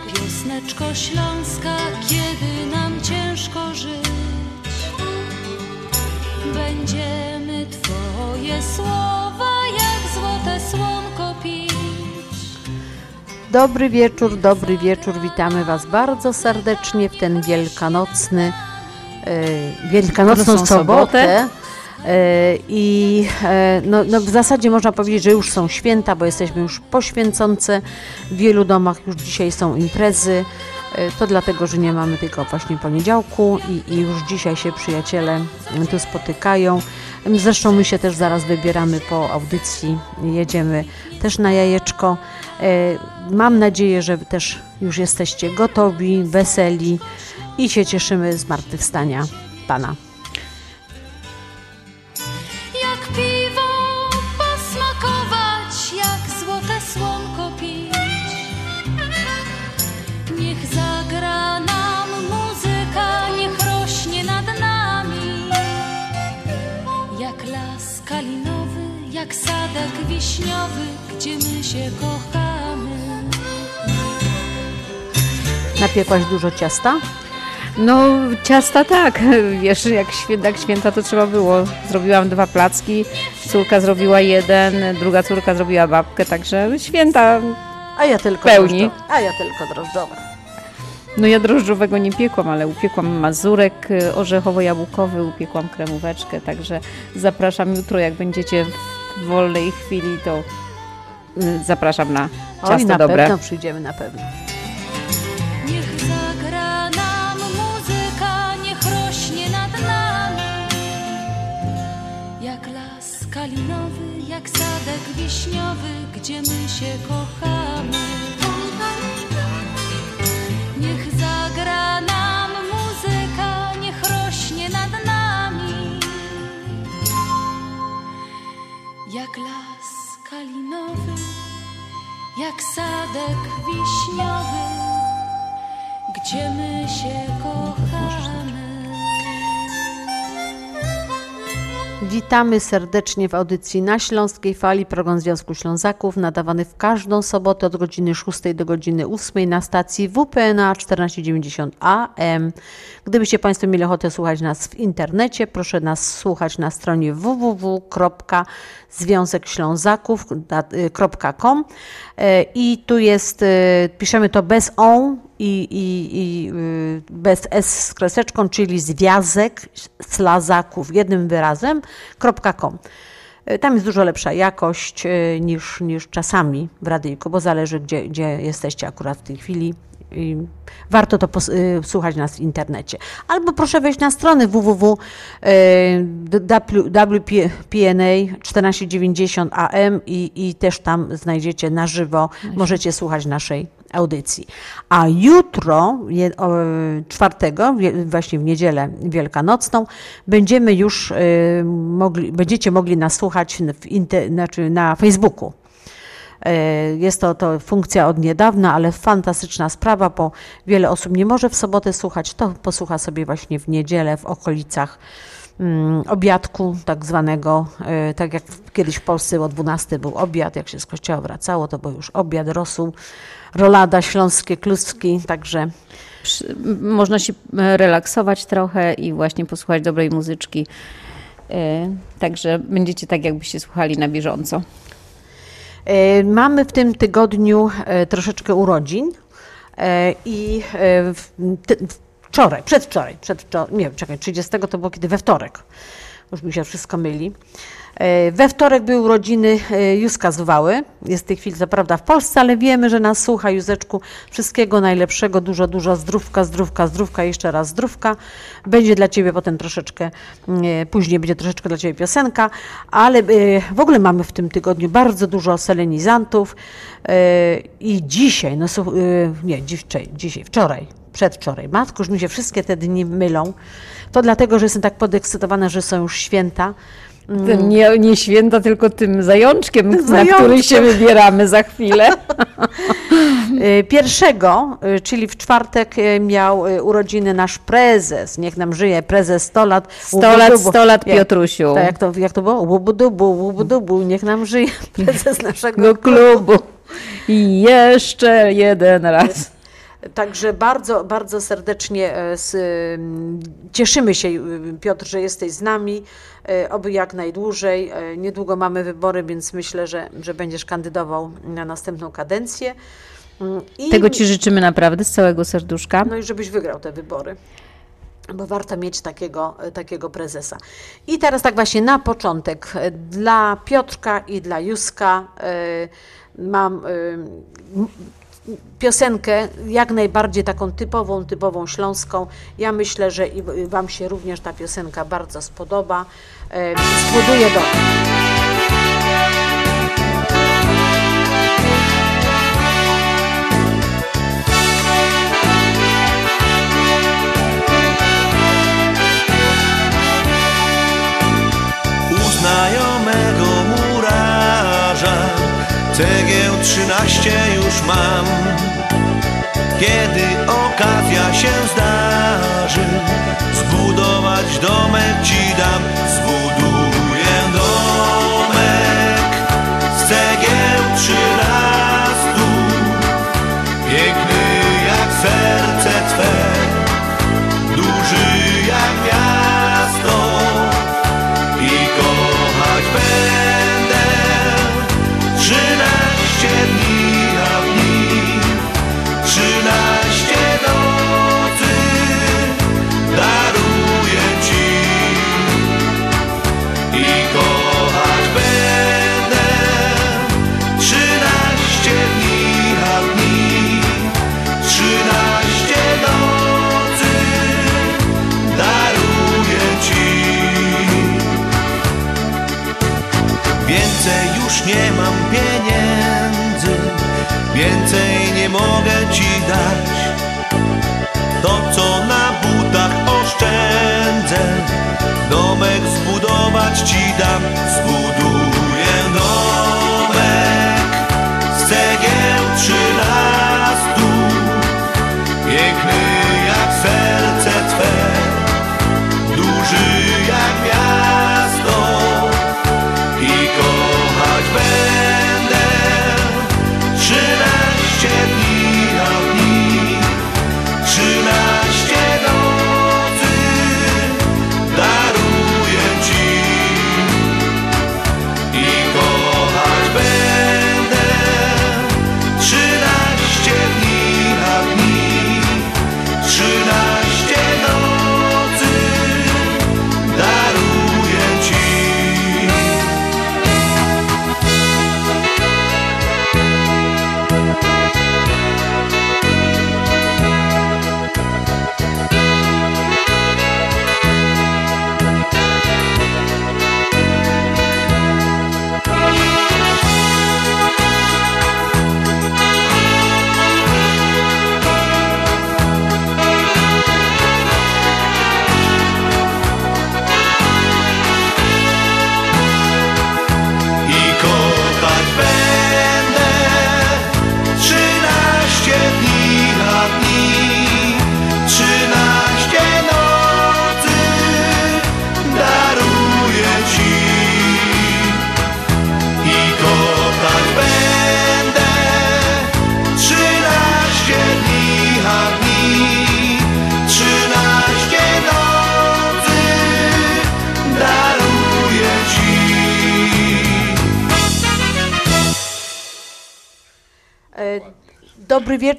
Piosneczko Śląska, kiedy nam ciężko żyć, będziemy Twoje słowa jak złote słonko pić. Dobry wieczór, dobry wieczór. Witamy Was bardzo serdecznie w ten wielkanocny, wielkanocną Wielkanocną sobotę. sobotę. E, I e, no, no w zasadzie można powiedzieć, że już są święta, bo jesteśmy już poświęcące. W wielu domach już dzisiaj są imprezy. E, To dlatego, że nie mamy tylko właśnie poniedziałku i, i już dzisiaj się przyjaciele tu spotykają. Zresztą my się też zaraz wybieramy po audycji, jedziemy też na jajeczko. Mam nadzieję, że też już jesteście gotowi, weseli i się cieszymy zmartwychwstania Pana. Sadek wiśniowy, gdzie my się kochamy. Napiekłaś dużo ciasta? No, ciasta tak. Wiesz, jak święta, jak święta to trzeba było. Zrobiłam dwa placki, córka zrobiła jeden, druga córka zrobiła babkę, także święta. A ja tylko Pełni. drożdżowe. A ja tylko drożdżowe. No ja drożdżowego nie piekłam, ale upiekłam mazurek y, orzechowo-jabłkowy, upiekłam kremóweczkę, także zapraszam jutro, jak będziecie w wolnej chwili, to y, zapraszam na Oj, ciasto na dobre. pewno przyjdziemy, na pewno. Niech zagra nam muzyka, niech rośnie nad nami. Jak las kalinowy, jak sadek wiśniowy, gdzie my się kochamy. Jak las kalinowy, jak sadek wiśniowy, gdzie my się kochamy. Witamy serdecznie w audycji na Śląskiej Fali, program Związku Ślązaków, nadawany w każdą sobotę od godziny 6 do godziny 8 na stacji WPNA 1490 AM. Gdybyście Państwo mieli ochotę słuchać nas w internecie, proszę nas słuchać na stronie www.związekślązaków.com E, i tu jest, e, piszemy to bez on i, i, i y, bez s z kreseczką, czyli związek slazaków jednym wyrazem, .com. E, Tam jest dużo lepsza jakość e, niż, niż czasami w radyjku, bo zależy, gdzie, gdzie jesteście akurat w tej chwili. I warto to y, słuchać nas w internecie. Albo proszę wejść na stronę www.wpna 1490 AM i, i też tam znajdziecie na żywo, możecie słuchać naszej audycji. A jutro, je- o, czwartego, wie- właśnie w niedzielę wielkanocną, będziemy już y, mogli, będziecie mogli nas słuchać w znaczy na Facebooku. E, Jest to, to funkcja od niedawna, ale fantastyczna sprawa, bo wiele osób nie może w sobotę słuchać, to posłucha sobie właśnie w niedzielę w okolicach mm, obiadku tak zwanego, e, tak jak kiedyś w Polsce o 12 był obiad, jak się z kościoła wracało, to był już obiad, rosół, rolada, śląskie kluski, także Można się e, relaksować trochę i właśnie posłuchać dobrej muzyczki. E, Także będziecie tak, jakbyście słuchali na bieżąco. E, Mamy w tym tygodniu troszeczkę urodzin i wczoraj, przedwczoraj, przedwczoraj, nie czekaj, 30 to było kiedy we wtorek. już mi się wszystko myli. E, We wtorek były urodziny e, Józka z Wały. Jest w tej chwili co prawda w Polsce, ale wiemy, że nas słucha. Józeczku, wszystkiego najlepszego, dużo, dużo zdrówka, zdrówka, zdrówka, jeszcze raz zdrówka. Będzie dla Ciebie potem troszeczkę, e, później będzie troszeczkę dla Ciebie piosenka, ale w ogóle mamy w tym tygodniu bardzo dużo selenizantów i dzisiaj, no nie, dzisiaj, dzisiaj, wczoraj, przedwczoraj, matko, już mi się wszystkie te dni mylą. To dlatego, że jestem tak podekscytowana, że są już święta. Tym nie, nie święta, tylko tym zajączkiem, na Zajączkiem. który się wybieramy za chwilę. Y, Pierwszego, y, czyli w czwartek y, miał urodziny nasz prezes, niech nam żyje, prezes 100 lat. 100 lat, Łubu-dubu. 100 lat, Piotrusiu. Tak, jak to, jak to było? Łubu-dubu, łubu-dubu, niech nam żyje prezes naszego Do klubu. I jeszcze jeden raz. Także bardzo, bardzo serdecznie e, m, cieszymy się, y, Piotr, że jesteś z nami. e, Oby jak najdłużej. E, Niedługo mamy wybory, więc myślę, że, że będziesz kandydował na następną kadencję. Mm, I, Tego Ci życzymy naprawdę z całego serduszka. No i żebyś wygrał te wybory. Bo warto mieć takiego, e, takiego prezesa. I teraz tak właśnie na początek e, dla Piotrka i dla Józka e, mam e, m- piosenkę jak najbardziej taką typową, typową śląską. Ja myślę, że i Wam się również ta piosenka bardzo spodoba. E, Spłoduje do. Trzynaście już mam. Kiedy okazja się zdarzy Zbudować domek ci dam Zbuduję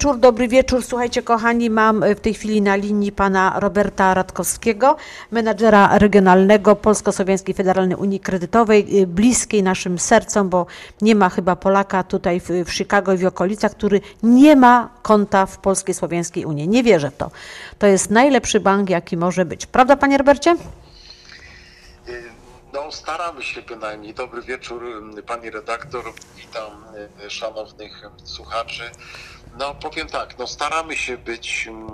wieczór, dobry wieczór. Słuchajcie, kochani, mam w tej chwili na linii pana Roberta Radkowskiego, menadżera regionalnego Polsko-Słowiańskiej Federalnej Unii Kredytowej, y, bliskiej naszym sercom, bo nie ma chyba Polaka tutaj w, w Chicago i w okolicach, który nie ma konta w Polskiej Słowiańskiej Unii. Nie wierzę w to. To jest najlepszy bank, jaki może być. Prawda, panie Robercie? Y, No, staramy się bynajmniej. Dobry wieczór, pani redaktor. Witam szanownych słuchaczy. No, powiem tak, no, staramy się być mm,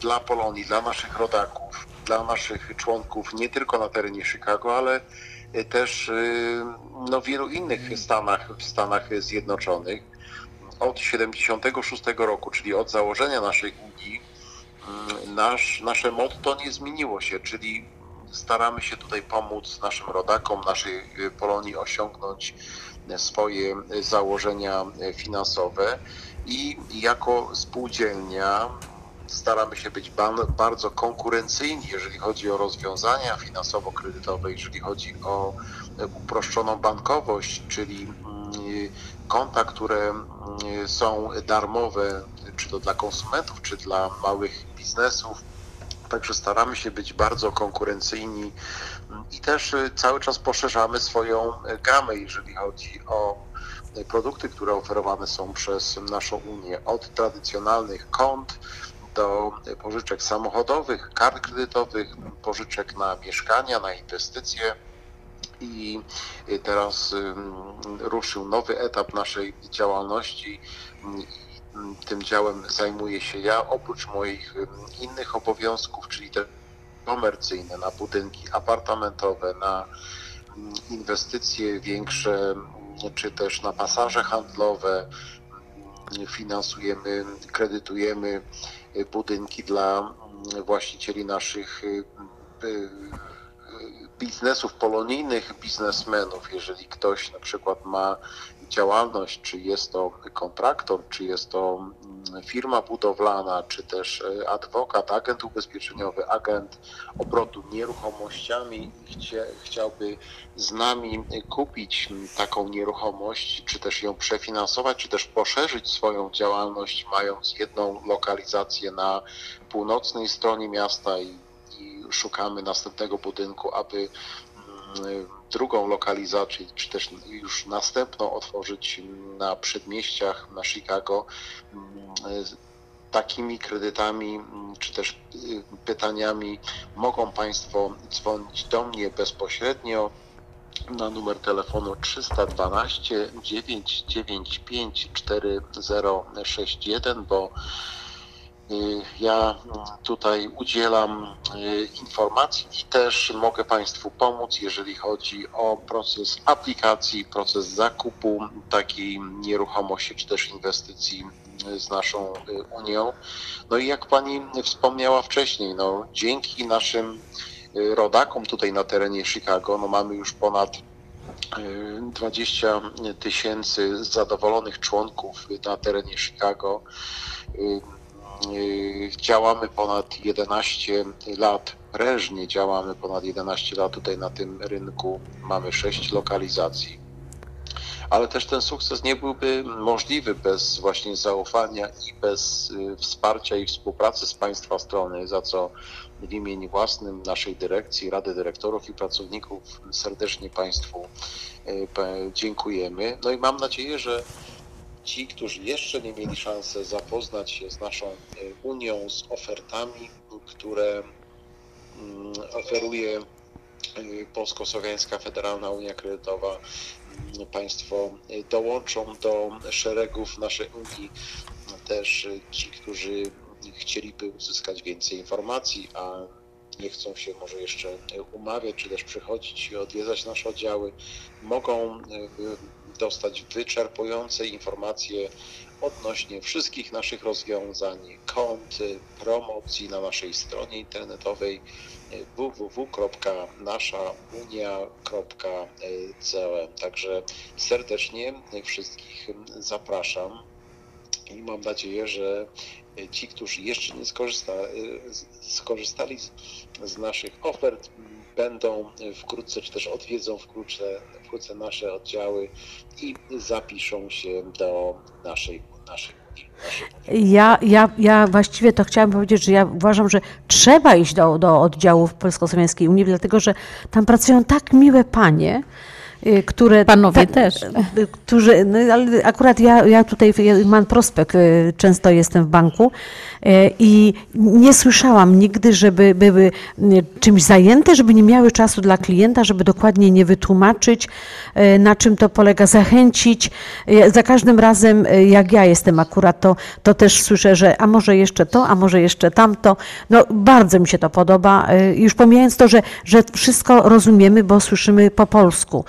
dla Polonii, dla naszych rodaków, dla naszych członków, nie tylko na terenie Chicago, ale y, też y, no, w wielu innych stanach, w Stanach Zjednoczonych. Od 76 roku, czyli od założenia naszej Unii, mm, nasz, nasze motto nie zmieniło się, czyli staramy się tutaj pomóc naszym rodakom, naszej y, Polonii osiągnąć swoje założenia finansowe i jako spółdzielnia staramy się być bardzo konkurencyjni, jeżeli chodzi o rozwiązania finansowo-kredytowe, jeżeli chodzi o uproszczoną bankowość, czyli mm, konta, które mm, są darmowe, czy to dla konsumentów, czy dla małych biznesów. Także staramy się być bardzo konkurencyjni i też cały czas poszerzamy swoją gamę, jeżeli chodzi o produkty, które oferowane są przez naszą Unię. Od tradycjonalnych kont do pożyczek samochodowych, kart kredytowych, pożyczek na mieszkania, na inwestycje. I teraz ym, ruszył nowy etap naszej działalności. Tym działem zajmuję się ja, oprócz moich ym, innych obowiązków, czyli te komercyjne, na budynki apartamentowe, na mm, inwestycje większe, mm, czy też na pasaże handlowe. Mm, Finansujemy, kredytujemy y, budynki dla mm, właścicieli naszych y, y, biznesów polonijnych, biznesmenów. Jeżeli ktoś na przykład ma działalność, czy jest to kontraktor, czy jest to mm, firma budowlana, czy też e, adwokat, agent ubezpieczeniowy, agent obrotu nieruchomościami chcie, chciałby z nami kupić taką nieruchomość, czy też ją przefinansować, czy też poszerzyć swoją działalność, mając jedną lokalizację na północnej stronie miasta i, i szukamy następnego budynku, aby drugą lokalizację, czy też już następną otworzyć na przedmieściach, na Chicago. mm, Takimi kredytami, mm, czy też y, pytaniami mogą Państwo dzwonić do mnie bezpośrednio na numer telefonu 312 995 4061, bo Ja mm, tutaj udzielam y, informacji i też mogę Państwu pomóc, jeżeli chodzi o proces aplikacji, proces zakupu takiej nieruchomości czy też inwestycji y, z naszą y, Unią. No i jak Pani wspomniała wcześniej, no, dzięki naszym y, rodakom tutaj na terenie Chicago, no mamy już ponad y, 20 tysięcy zadowolonych członków na terenie Chicago. Y, y, Działamy ponad 11 lat, prężnie działamy ponad 11 lat tutaj na tym rynku. Mamy 6 lokalizacji. Ale też ten sukces nie byłby możliwy bez właśnie zaufania i bez y, wsparcia i współpracy z Państwa strony, za co w imieniu własnym naszej dyrekcji, Rady Dyrektorów i Pracowników serdecznie Państwu y, pe- dziękujemy. No i mam nadzieję, że ci, którzy jeszcze nie mieli szansy zapoznać się z naszą y, Unią, z ofertami, które mm, oferuje y, Polsko-Słowiańska Federalna Unia Kredytowa, mm, Państwo y, dołączą do szeregów naszej Unii. Też ci, którzy chcieliby uzyskać więcej informacji, a nie chcą się może jeszcze umawiać, czy też przychodzić i odwiedzać nasze oddziały, mogą dostać wyczerpujące informacje odnośnie wszystkich naszych rozwiązań, kont, promocji na naszej stronie internetowej www.naszaunia.com. Także serdecznie wszystkich zapraszam i mam nadzieję, że ci, którzy jeszcze nie skorzysta, skorzystali z naszych ofert, będą wkrótce, czy też odwiedzą wkrótce, wkrótce nasze oddziały i zapiszą się do naszej, naszej Ja, ja, ja właściwie to chciałam powiedzieć, że ja uważam, że trzeba iść do, do oddziałów Polsko-Słowiańskiej Unii, dlatego że tam pracują tak miłe panie, y, które... Panowie ta- też. y, Którzy, no, ale akurat ja, ja tutaj mam prospekt, y, często jestem w banku y, i nie słyszałam nigdy, żeby były y, czymś zajęte, żeby nie miały czasu dla klienta, żeby dokładnie nie wytłumaczyć, y, na czym to polega, zachęcić. Y, Za każdym razem, y, jak ja jestem akurat, to, to też słyszę, że a może jeszcze to, a może jeszcze tamto. No bardzo mi się to podoba, y, już pomijając to, że, że wszystko rozumiemy, bo słyszymy po polsku.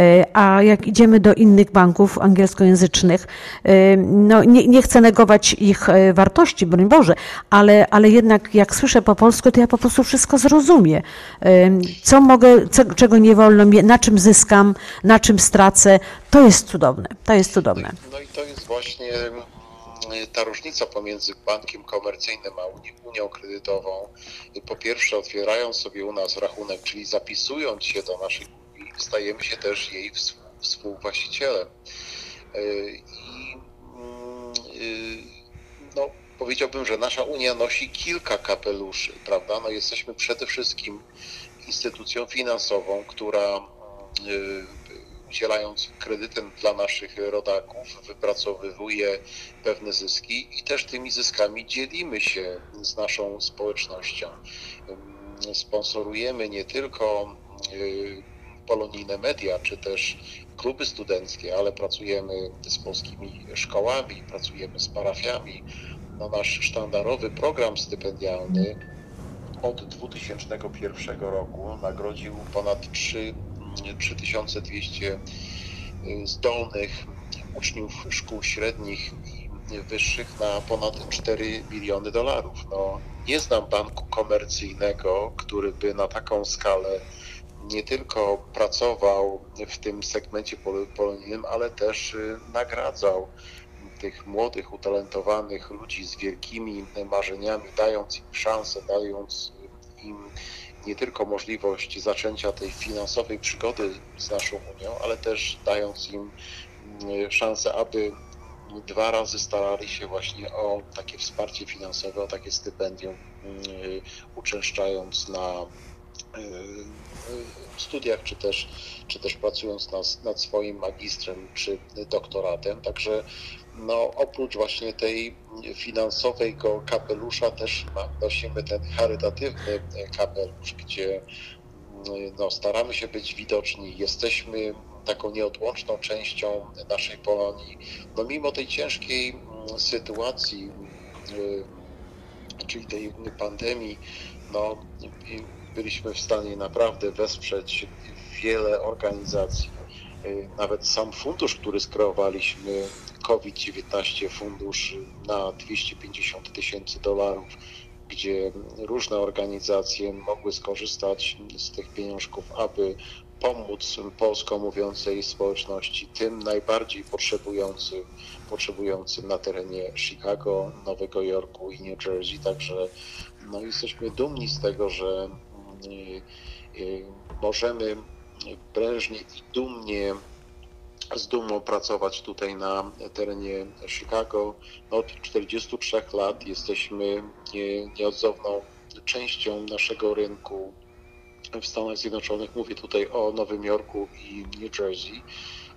Y, A jak idziemy do innych banków angielskojęzycznych, y, no nie, nie chcę negować ich y, wartości, broń Boże, ale, ale jednak jak słyszę po polsku, to ja po prostu wszystko zrozumiem. Co mogę, co, czego nie wolno mi, na czym zyskam, na czym stracę, to jest cudowne. To jest cudowne. No i to jest właśnie mm, ta różnica pomiędzy bankiem komercyjnym a uni- unią kredytową. Po pierwsze, otwierając sobie u nas rachunek, czyli zapisując się do unii, stajemy się też jej współ- współwłaścicielem. Yy, I mm, yy, no, powiedziałbym, że nasza Unia nosi kilka kapeluszy, prawda? No, jesteśmy przede wszystkim instytucją finansową, która yy, udzielając kredytem dla naszych rodaków, wypracowywuje pewne zyski i też tymi zyskami dzielimy się z naszą społecznością. Sponsorujemy nie tylko polonijne media, czy też kluby studenckie, ale pracujemy z polskimi szkołami, pracujemy z parafiami. No, nasz sztandarowy program stypendialny od 2001 roku nagrodził ponad 3, 3200 zdolnych uczniów szkół średnich i wyższych na ponad 4 miliony dolarów. No, nie znam banku komercyjnego, który by na taką skalę nie tylko pracował w tym segmencie pol- polonijnym, ale też y, nagradzał tych młodych, utalentowanych ludzi z wielkimi marzeniami, dając im szansę, dając im nie tylko możliwość zaczęcia tej finansowej przygody z naszą Unią, ale też dając im mm, szansę, aby dwa razy starali się właśnie o takie wsparcie finansowe, o takie stypendium, mm, uczęszczając na y, y, studiach, czy też, czy też pracując nad, nad swoim magistrem czy doktoratem. Także no, oprócz właśnie tej finansowego kapelusza też nosimy ten charytatywny kapelusz, gdzie no, staramy się być widoczni, jesteśmy taką nieodłączną częścią naszej Polonii. No, mimo tej ciężkiej mm, sytuacji, y, czyli tej pandemii, no, byliśmy w stanie naprawdę wesprzeć wiele organizacji. Y, Nawet sam fundusz, który skreowaliśmy, COVID-19 fundusz na 250 tysięcy dolarów, gdzie różne organizacje mogły skorzystać z tych pieniążków, aby pomóc polsko mówiącej społeczności, tym najbardziej potrzebującym, potrzebującym na terenie Chicago, Nowego Jorku i New Jersey. Także no, jesteśmy dumni z tego, że możemy prężnie i dumnie z dumą pracować tutaj na terenie Chicago. Od 43 lat jesteśmy nie- nieodzowną częścią naszego rynku w Stanach Zjednoczonych. Mówię tutaj o Nowym Jorku i New Jersey,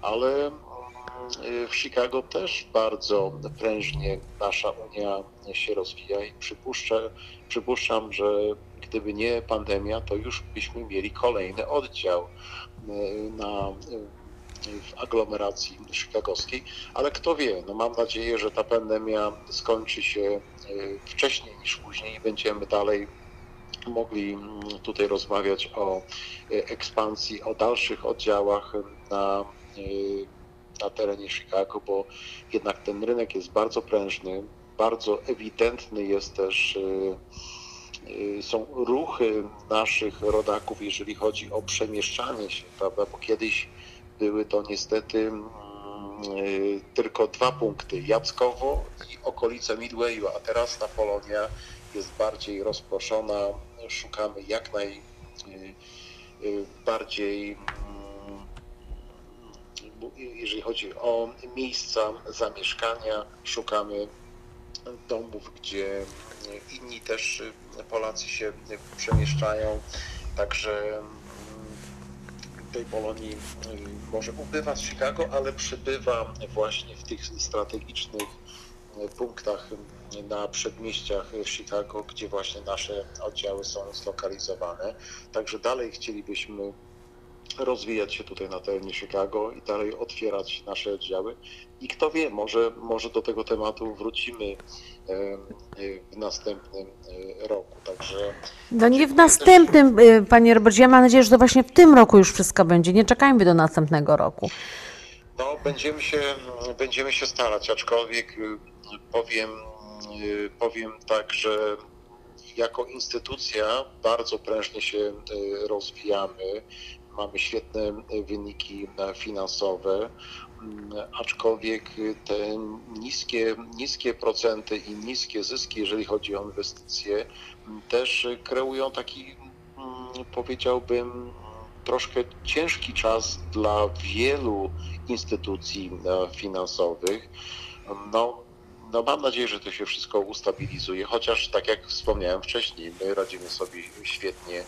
ale mm, w Chicago też bardzo prężnie nasza Unia się rozwija i przypuszczę, przypuszczam, że gdyby nie pandemia, to już byśmy mieli kolejny oddział y, na y, w aglomeracji chicagowskiej, ale kto wie, no mam nadzieję, że ta pandemia skończy się y, wcześniej niż później i będziemy dalej mogli mm, tutaj rozmawiać o ekspansji, o dalszych oddziałach na, na terenie Chicago, bo jednak ten rynek jest bardzo prężny, bardzo ewidentny jest też są ruchy naszych rodaków, jeżeli chodzi o przemieszczanie się, prawda? Bo kiedyś były to niestety mm, y, tylko dwa punkty, Jackowo i okolice Midwayu, a teraz ta Polonia jest bardziej rozproszona, szukamy jak najbardziej, jeżeli chodzi o miejsca zamieszkania, szukamy domów, gdzie inni też Polacy się przemieszczają. Także mm, tej Polonii y, może ubywa z Chicago, ale przybywa właśnie w tych strategicznych y, punktach y, na przedmieściach Chicago, gdzie właśnie nasze oddziały są zlokalizowane. Także dalej chcielibyśmy rozwijać się tutaj na terenie Chicago i dalej otwierać nasze oddziały. I kto wie, może, może do tego tematu wrócimy w następnym roku. Także no nie w następnym, też... panie Robercie, ja mam nadzieję, że to właśnie w tym roku już wszystko będzie. Nie czekajmy do następnego roku. No, będziemy się, będziemy się starać, aczkolwiek powiem, powiem tak, że jako instytucja bardzo prężnie się rozwijamy mamy świetne wyniki finansowe, aczkolwiek te niskie, niskie procenty i niskie zyski, jeżeli chodzi o inwestycje, też kreują taki, powiedziałbym, troszkę ciężki czas dla wielu instytucji finansowych. No, no mam nadzieję, że to się wszystko ustabilizuje, chociaż tak jak wspomniałem wcześniej, my radzimy sobie świetnie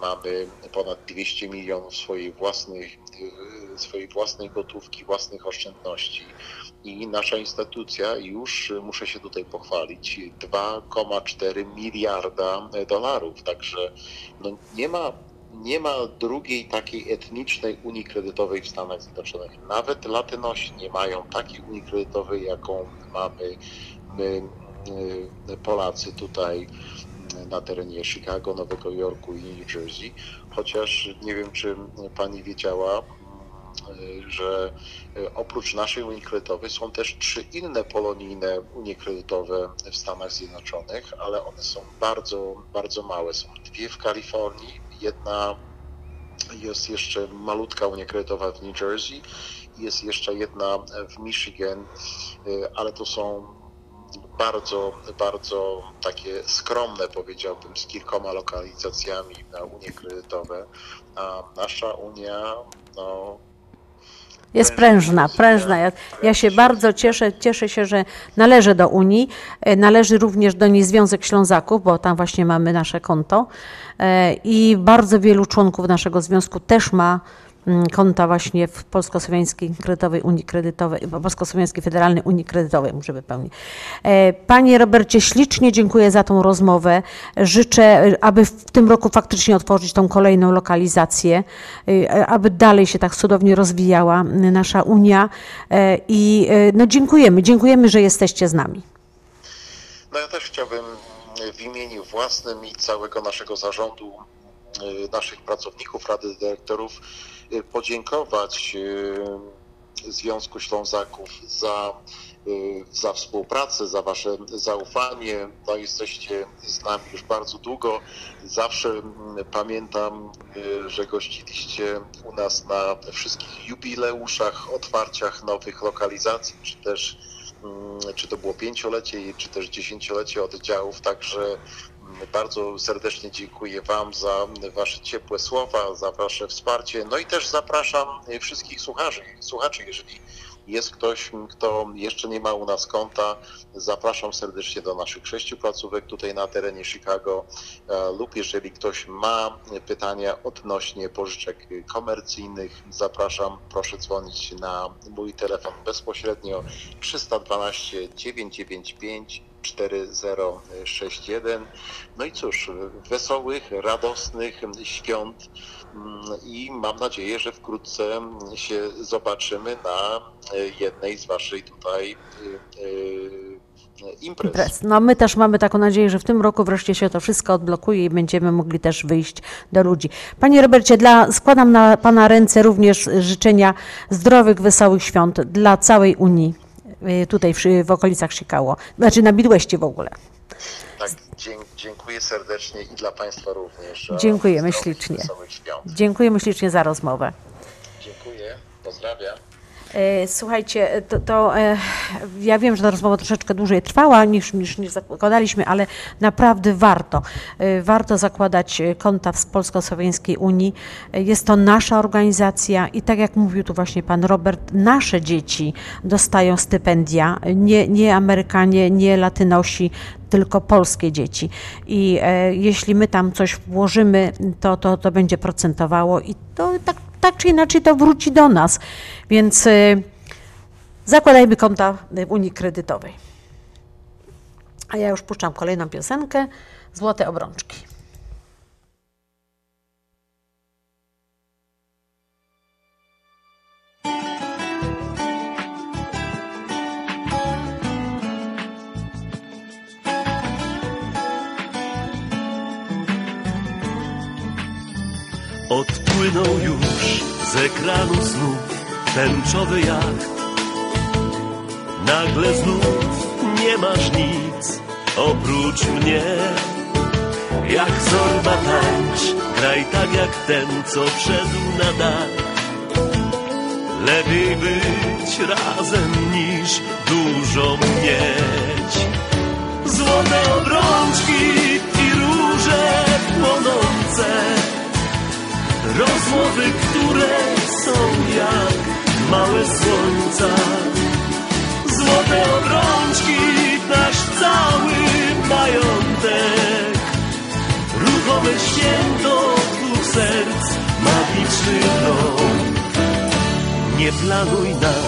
mamy ponad 200 milionów swojej własnej, swojej własnej gotówki, własnych oszczędności i nasza instytucja już, muszę się tutaj pochwalić, 2,4 miliarda dolarów. Także no nie ma nie ma drugiej takiej etnicznej unii kredytowej w Stanach Zjednoczonych. Nawet Latynosi nie mają takiej unii kredytowej, jaką mamy my, Polacy tutaj na terenie Chicago, Nowego Jorku i New Jersey, chociaż nie wiem, czy pani wiedziała, że oprócz naszej Unii Kredytowej są też trzy inne polonijne Unie Kredytowe w Stanach Zjednoczonych, ale one są bardzo, bardzo małe. Są dwie w Kalifornii, jedna jest jeszcze malutka Unia Kredytowa w New Jersey, jest jeszcze jedna w Michigan, ale to są bardzo, bardzo takie skromne, powiedziałbym, z kilkoma lokalizacjami na Unie kredytowe, a nasza Unia, no, jest prężna, prężna. Ja, ja, się bardzo cieszę, cieszę się, że należę do Unii. E, należy również do niej Związek Ślązaków, bo tam właśnie mamy nasze konto. E, I bardzo wielu członków naszego związku też ma konta właśnie w Polsko-Słowiańskiej Kredytowej Unii Kredytowej, Polsko-Słowiańskiej Federalnej Unii Kredytowej, muszę wypełnić. E, panie Robercie, ślicznie dziękuję za tą rozmowę. Życzę, aby w tym roku faktycznie otworzyć tą kolejną lokalizację, e, aby dalej się tak cudownie rozwijała nasza Unia e, i no dziękujemy, dziękujemy, że jesteście z nami. No ja też chciałbym w imieniu własnym i całego naszego zarządu, naszych pracowników, Rady Dyrektorów Y, podziękować y, Związku Ślązaków za, y, za współpracę, za Wasze zaufanie. No, jesteście z nami już bardzo długo. Zawsze mm, pamiętam, że gościliście u nas na wszystkich jubileuszach, otwarciach nowych lokalizacji, czy też mm, czy to było pięciolecie, czy też dziesięciolecie oddziałów, także bardzo serdecznie dziękuję Wam za Wasze ciepłe słowa, za Wasze wsparcie. No i też zapraszam wszystkich słuchaczy, słuchaczy jeżeli jest ktoś, kto jeszcze nie ma u nas konta, zapraszam serdecznie do naszych sześciu placówek tutaj na terenie Chicago. E, lub jeżeli ktoś ma pytania odnośnie pożyczek komercyjnych, zapraszam, proszę dzwonić na mój telefon bezpośrednio 312 995 4061. No i cóż, wesołych, radosnych świąt mm, i mam nadzieję, że wkrótce się zobaczymy na jednej z Waszych tutaj y, y, Imprez. No my też mamy taką nadzieję, że w tym roku wreszcie się to wszystko odblokuje i będziemy mogli też wyjść do ludzi. Panie Robercie, dla, składam na Pana ręce również życzenia zdrowych, wesołych świąt dla całej Unii. Y, tutaj w, w okolicach Chicago, znaczy na Midwestie w ogóle. Tak, dziękuję serdecznie i dla Państwa również. Dziękujemy ślicznie. Dziękujemy ślicznie za rozmowę. Dziękuję, pozdrawiam. E, Słuchajcie, to, to e, ja wiem, że ta rozmowa troszeczkę dłużej trwała niż, niż, zakładaliśmy, ale naprawdę warto. E, Warto zakładać e, konta w Polsko-Słowiańskiej Unii. E, Jest to nasza organizacja i tak jak mówił tu właśnie pan Robert, nasze dzieci dostają stypendia, nie, nie Amerykanie, nie Latynosi, tylko polskie dzieci. I e, jeśli my tam coś włożymy, to, to, to będzie procentowało i to tak, tak czy inaczej to wróci do nas. Więc e, zakładajmy konta Unii Kredytowej. A ja już puszczam kolejną piosenkę, Złote obrączki. Odpłynął już z ekranu znów tęczowy jacht. Nagle znów nie masz nic oprócz mnie. Jak zorba tańcz, graj tak jak ten, co wszedł na dach. Lepiej być razem niż dużo mieć. Złote obrączki i róże płonące. Rozmowy, które są jak małe słońca. Złote obrączki, nasz cały majątek. Ruchome święto dwóch serc, magiczny rok. Nie planuj nam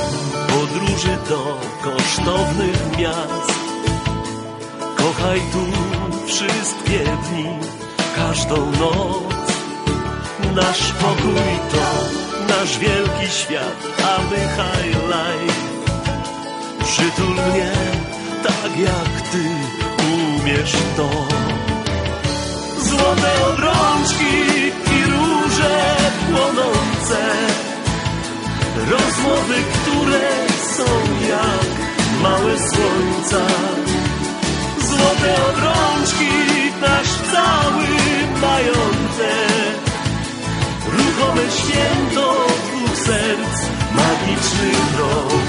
podróży do kosztownych miast. Kochaj tu wszystkie dni, każdą noc. Nasz pokój to nasz wielki świat, a my high life. Przytul mnie tak jak ty umiesz to. Złote obrączki i róże płonące. Rozmowy, które są jak małe słońca. Złote obrączki, nasz cały majątek. Ruchome święto dwóch serc, magiczny rok.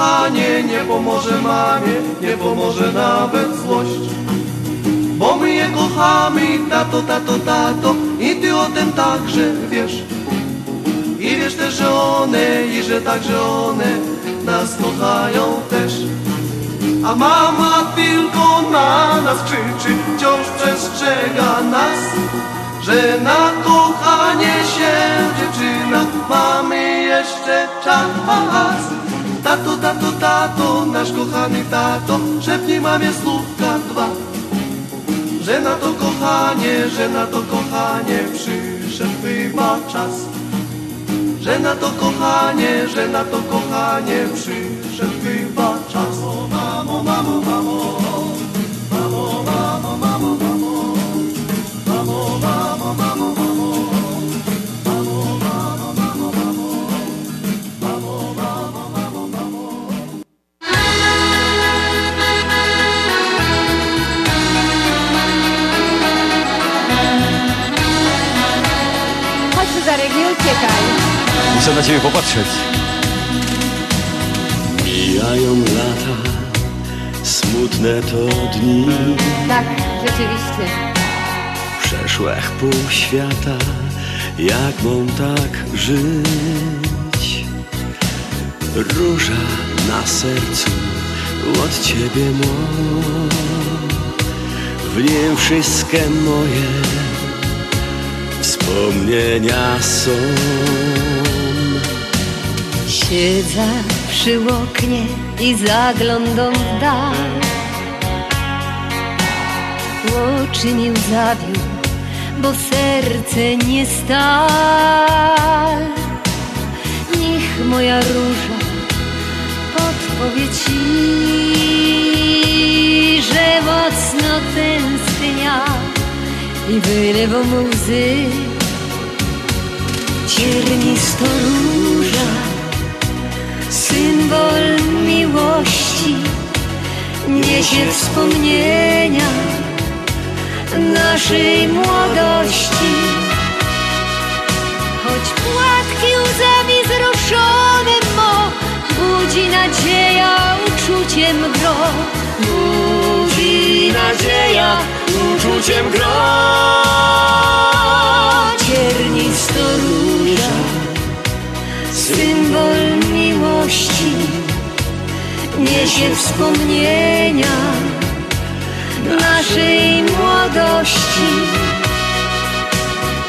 Kochanie nie pomoże mamie, nie pomoże nawet złość. Bo my je kochamy, tato, tato, tato, i ty o tym także wiesz. I wiesz też, że one, i że także one nas kochają też. A mama tylko na nas krzyczy, wciąż przestrzega nas, że na kochanie się dziewczyna mamy jeszcze czas. Tato, tato, tato, nasz kochany tato, szepnij mamie słówka dwa. Że na to kochanie, że na to kochanie przyszedł chyba czas. Że na to kochanie, że na to kochanie przyszedł Ciebie popatrzeć. Mijają lata, smutne to dni, Tak, rzeczywiście. przeszłe pół świata, jak mam tak żyć? Róża na sercu od ciebie mo, w nim wszystkie moje wspomnienia są. Siedzę przy oknie i zaglądam w dal. Oczy mi zawiódł, bo serce nie stal. Niech moja róża podpowie ci Że mocno tęsknia i wylewam łzy Ciernisto róża, symbol miłości, niesie wspomnienia naszej młodości. Choć płatki łzami wzruszone mo, budzi nadzieja uczuciem gro. Budzi nadzieja Uczuciem gro. Ciernisto róża, symbol miłości, niesie wspomnienia naszej młodości.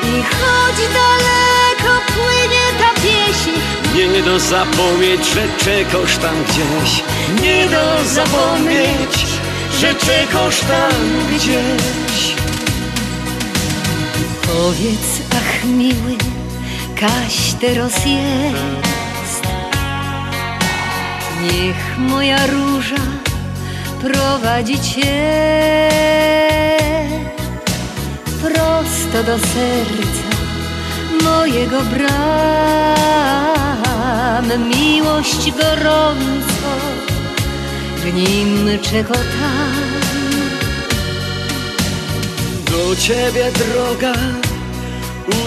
I choć daleko płynie ta pieśń, Nie do zapomnieć, że czekasz tam gdzieś Nie do zapomnieć, że czekasz tam gdzieś Powiedz, ach miły, kaś teraz jest. Niech moja róża prowadzi cię prosto do serca mojego bram. Miłość gorąco w nim czekotam. Do ciebie droga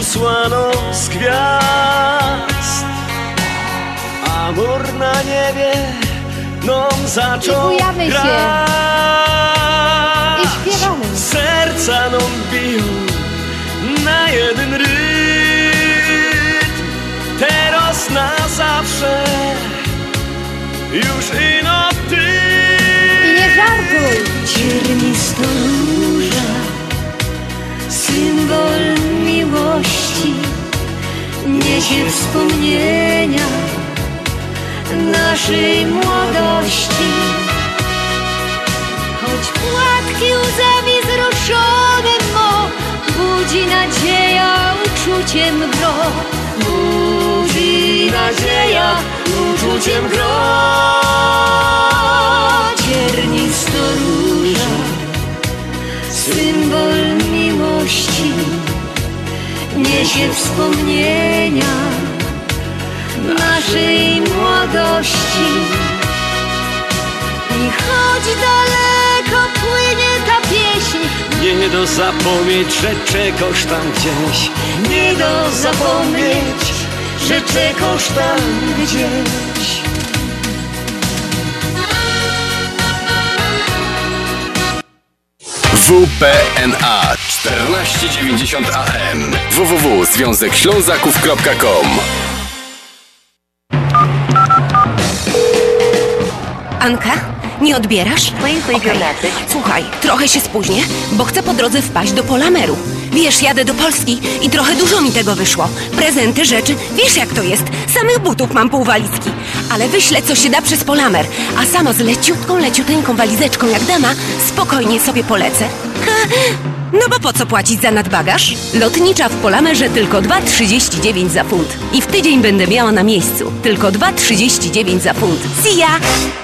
usłano z gwiazd Amor na niebie nam zaczął I bujamy się. grać I śpiewamy. Serca nam biją na jeden rytm Teraz na zawsze już ino ty I nie żartuj. Ciernisto róża, symbol miłości, niesie wspomnienia naszej młodości. Choć płatki łzami wzruszone mo, budzi nadzieja uczuciem gro. Budzi nadzieja uczuciem gro się wspomnienia naszej młodości. I choć daleko płynie ta pieśń, nie do zapomnieć, że czegoś tam gdzieś, nie do zapomnieć, że czegoś tam gdzieś. WPNA 1490 AM www.związekślązaków.com Anka, nie odbierasz? Okej. Słuchaj, trochę się spóźnię, bo chcę po drodze wpaść do Polameru. Wiesz, jadę do Polski i trochę dużo mi tego wyszło. Prezenty, rzeczy, wiesz jak to jest. Samych butów mam pół walizki. Ale wyślę, co się da przez Polamer, a sama z leciutką, leciuteńką walizeczką jak dama spokojnie sobie polecę. No bo po co płacić za nadbagaż? Lotnicza w Polamerze tylko 2,39 za funt. I w tydzień będę miała na miejscu. Tylko 2,39 za funt. See ya!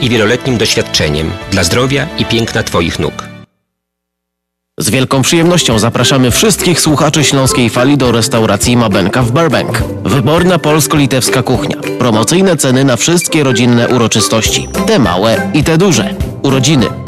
i wieloletnim doświadczeniem dla zdrowia i piękna Twoich nóg. Z wielką przyjemnością zapraszamy wszystkich słuchaczy Śląskiej Fali do restauracji Mabenka w Burbank. Wyborna polsko-litewska kuchnia. Promocyjne ceny na wszystkie rodzinne uroczystości. Te małe i te duże. Urodziny,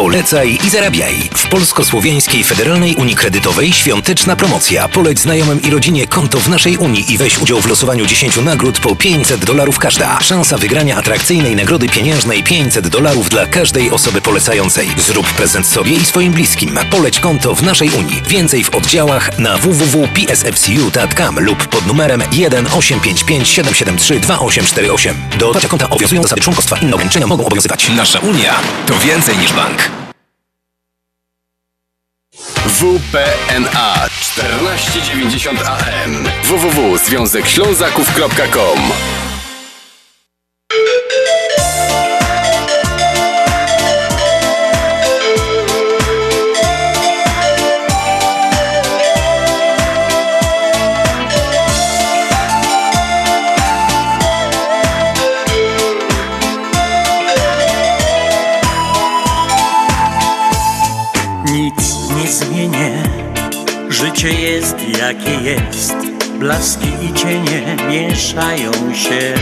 Polecaj i zarabiaj. W Polsko-Słowiańskiej Federalnej Unii Kredytowej świąteczna promocja. Poleć znajomym i rodzinie konto w naszej Unii i weź udział w losowaniu 10 nagród po 500 dolarów każda. Szansa wygrania atrakcyjnej nagrody pieniężnej 500 dolarów dla każdej osoby polecającej. Zrób prezent sobie i swoim bliskim. Poleć konto w naszej Unii. Więcej w oddziałach na www.psfcu.com lub pod numerem 1 855 773 2848. Do otwarcia konta obowiązują zasady członkostwa. Inne ograniczenia mogą obowiązywać. Nasza Unia to więcej niż bank. WPNA 1490 AM www.związekślązaków.com życie jest jakie jest. Blaski i cienie mieszają się.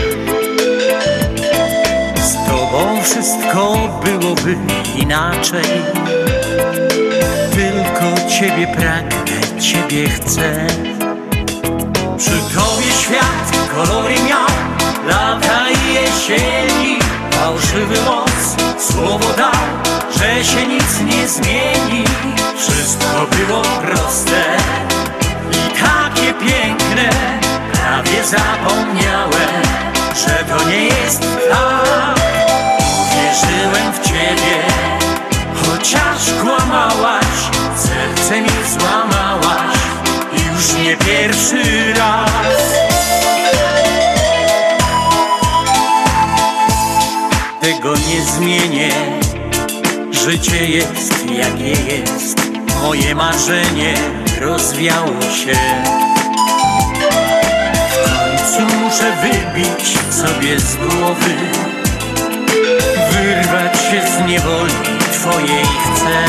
Z tobą wszystko byłoby inaczej. Tylko ciebie pragnę, ciebie chcę. Przy tobie świat kolory miał, lata i jesieni. Fałszywy moc słowo dał, że się nic nie zmieni. Wszystko było proste i takie piękne. Prawie zapomniałem, że to nie jest tak. Uwierzyłem w ciebie, chociaż kłamałaś, serce mi złamałaś. Już nie pierwszy raz. Tego nie zmienię. Życie jest jakie jest. Moje marzenie rozwiało się. W końcu muszę wybić sobie z głowy. Wyrwać się z niewoli twojej chcę.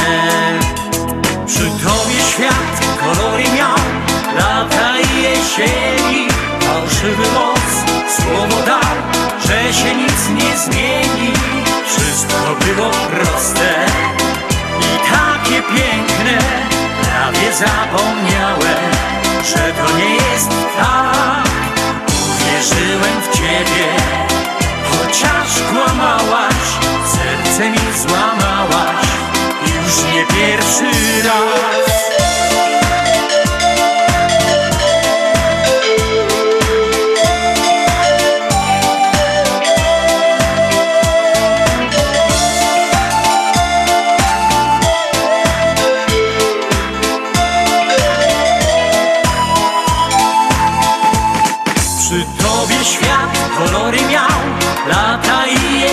Przy tobie świat kolory miał, lata i jesieni. Fałszywy moc słowo dał, że się nic nie zmieni. Wszystko było proste i takie piękne. Prawie zapomniałem, że to nie jest tak. Uwierzyłem w ciebie, chociaż kłamałaś, serce mi złamałaś. Już nie pierwszy raz.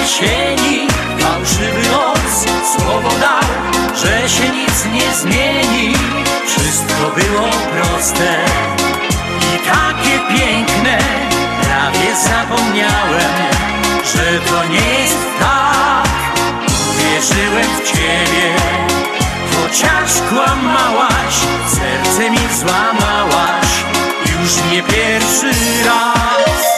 Jesieni Fałszywy los słowo dał, że się nic nie zmieni. Wszystko było proste i takie piękne. Prawie zapomniałem, że to nie jest tak. Wierzyłem w Ciebie, chociaż kłamałaś Serce mi złamałaś, już nie pierwszy raz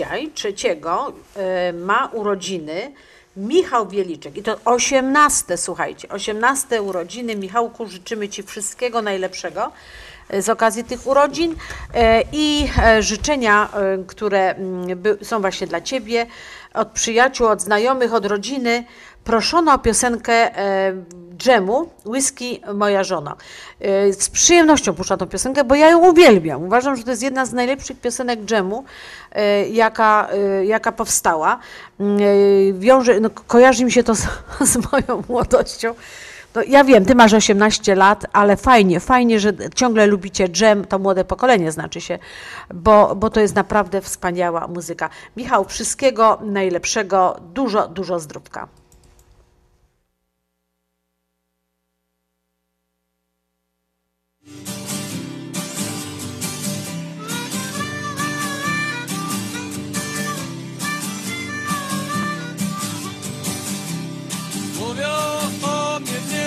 Dzisiaj, trzeciego, e, ma urodziny Michał Wieliczek. I to 18, słuchajcie, 18 urodziny. Michałku, życzymy Ci wszystkiego najlepszego e, z okazji tych urodzin e, i życzenia, które mm, są właśnie dla Ciebie, od przyjaciół, od znajomych, od rodziny. Proszono o piosenkę e, dżemu, whisky moja żona. E, Z przyjemnością puszczam tą piosenkę, bo ja ją uwielbiam. Uważam, że to jest jedna z najlepszych piosenek dżemu, e, jaka, jaka powstała. Mm, Wiąże, no, kojarzy mi się to z, z moją młodością. No, ja wiem, ty masz 18 lat, ale fajnie, fajnie, że ciągle lubicie dżem, to młode pokolenie znaczy się, bo, bo to jest naprawdę wspaniała muzyka. Michał, wszystkiego najlepszego, dużo, dużo zdrówka.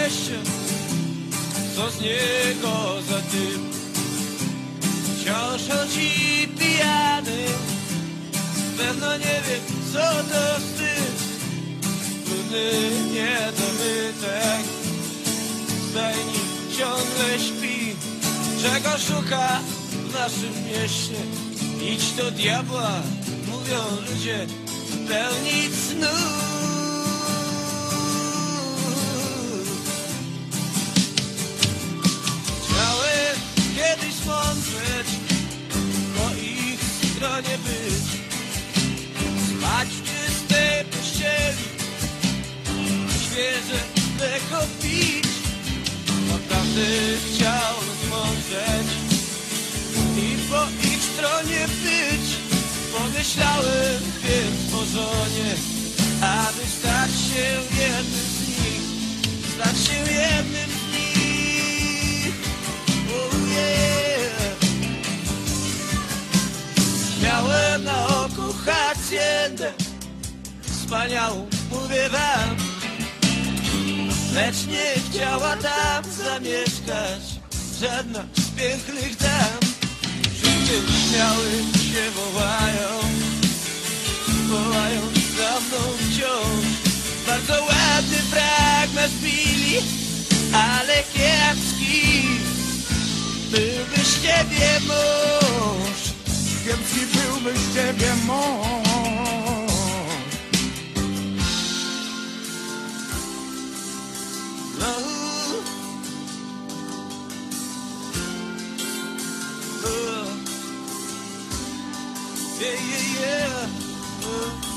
Mieście, co z niego za tym. Wciąż chodzi pijany, pewno nie wie, co to wstyd. Brudny niedomytek, w stajni ciągle śpi. Czego szuka w naszym mieście? Idź do diabła, mówią ludzie, pełni snu. Być, spać w czystej pościeli, świeże mleko pić. Naprawdę chciałem mądrzeć i po ich stronie być. Pomyślałem więc po żonie, aby stać się jednym z nich, stać się jednym haciendę Wspaniałą, mówię wam. Lecz nie chciała tam zamieszkać Żadna z pięknych dam. Wszystkie śmiały się wołają Wołają za mną wciąż. Bardzo ładny fragment bili Ale kiepski. Byłby z ciebie mąż Kiepski byłby z ciebie mąż No. Uh. Yeah, yeah, yeah. Uh.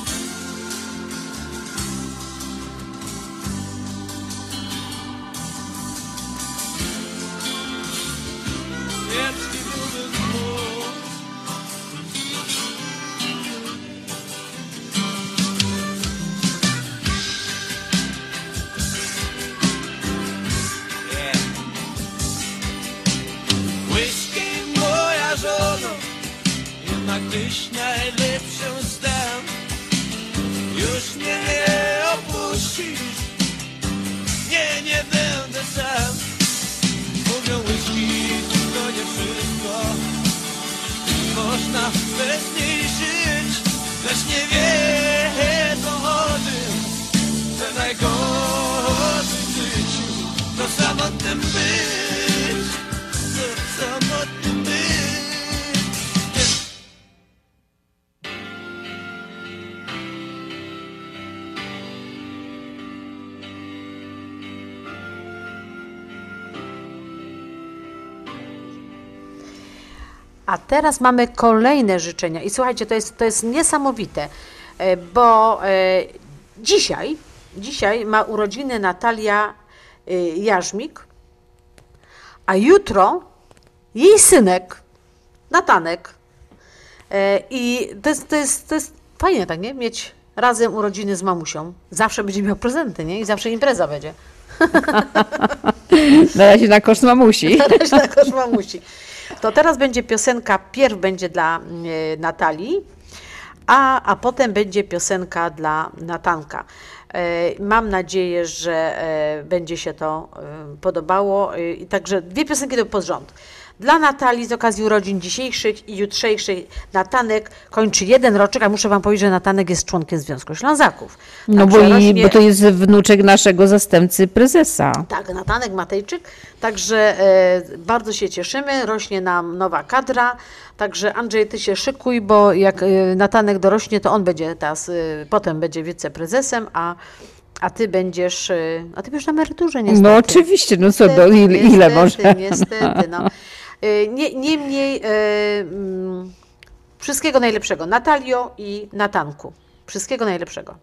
Teraz mamy kolejne życzenia. I słuchajcie, to jest, to jest niesamowite, e, bo e, dzisiaj, dzisiaj ma urodziny Natalia e, Jarzmik, a jutro jej synek, Natanek, I to jest, to, jest, to jest fajnie, tak nie? Mieć razem urodziny z mamusią. Zawsze będzie miał prezenty, nie? I zawsze impreza będzie. Na razie na koszt mamusi. Na razie na koszt mamusi. To teraz będzie piosenka, pierw będzie dla e, Natalii, a, a potem będzie piosenka dla Natanka. E, Mam nadzieję, że e, będzie się to podobało. I Także dwie piosenki do pod rząd. Dla Natalii z okazji urodzin dzisiejszych i jutrzejszych Natanek kończy jeden roczek, a muszę Wam powiedzieć, że Natanek jest członkiem Związku Ślązaków. No bo, i, rośnie- bo to jest wnuczek naszego zastępcy prezesa. tak, Natanek Matejczyk. Także e, bardzo się cieszymy, rośnie nam nowa kadra. Także Andrzej, ty się szykuj, bo jak e, Natanek dorośnie, to on będzie teraz, e, potem będzie wiceprezesem, a, a ty będziesz, e, a ty będziesz na emeryturze niestety. No oczywiście, no co, do, ile, ile niestety, może? Niestety, no. E, Nie, niemniej e, mm, wszystkiego najlepszego Natalio i Natanku. Wszystkiego najlepszego.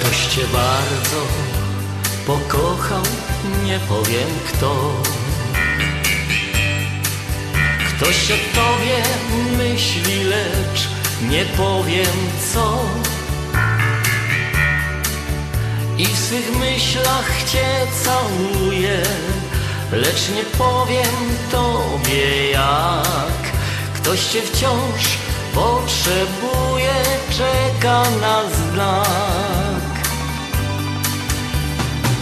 Ktoś cię bardzo pokochał, nie powiem kto. Ktoś o tobie myśli, lecz nie powiem co. I w swych myślach cię całuje, lecz nie powiem tobie jak. Ktoś cię wciąż potrzebuje, czeka na znak.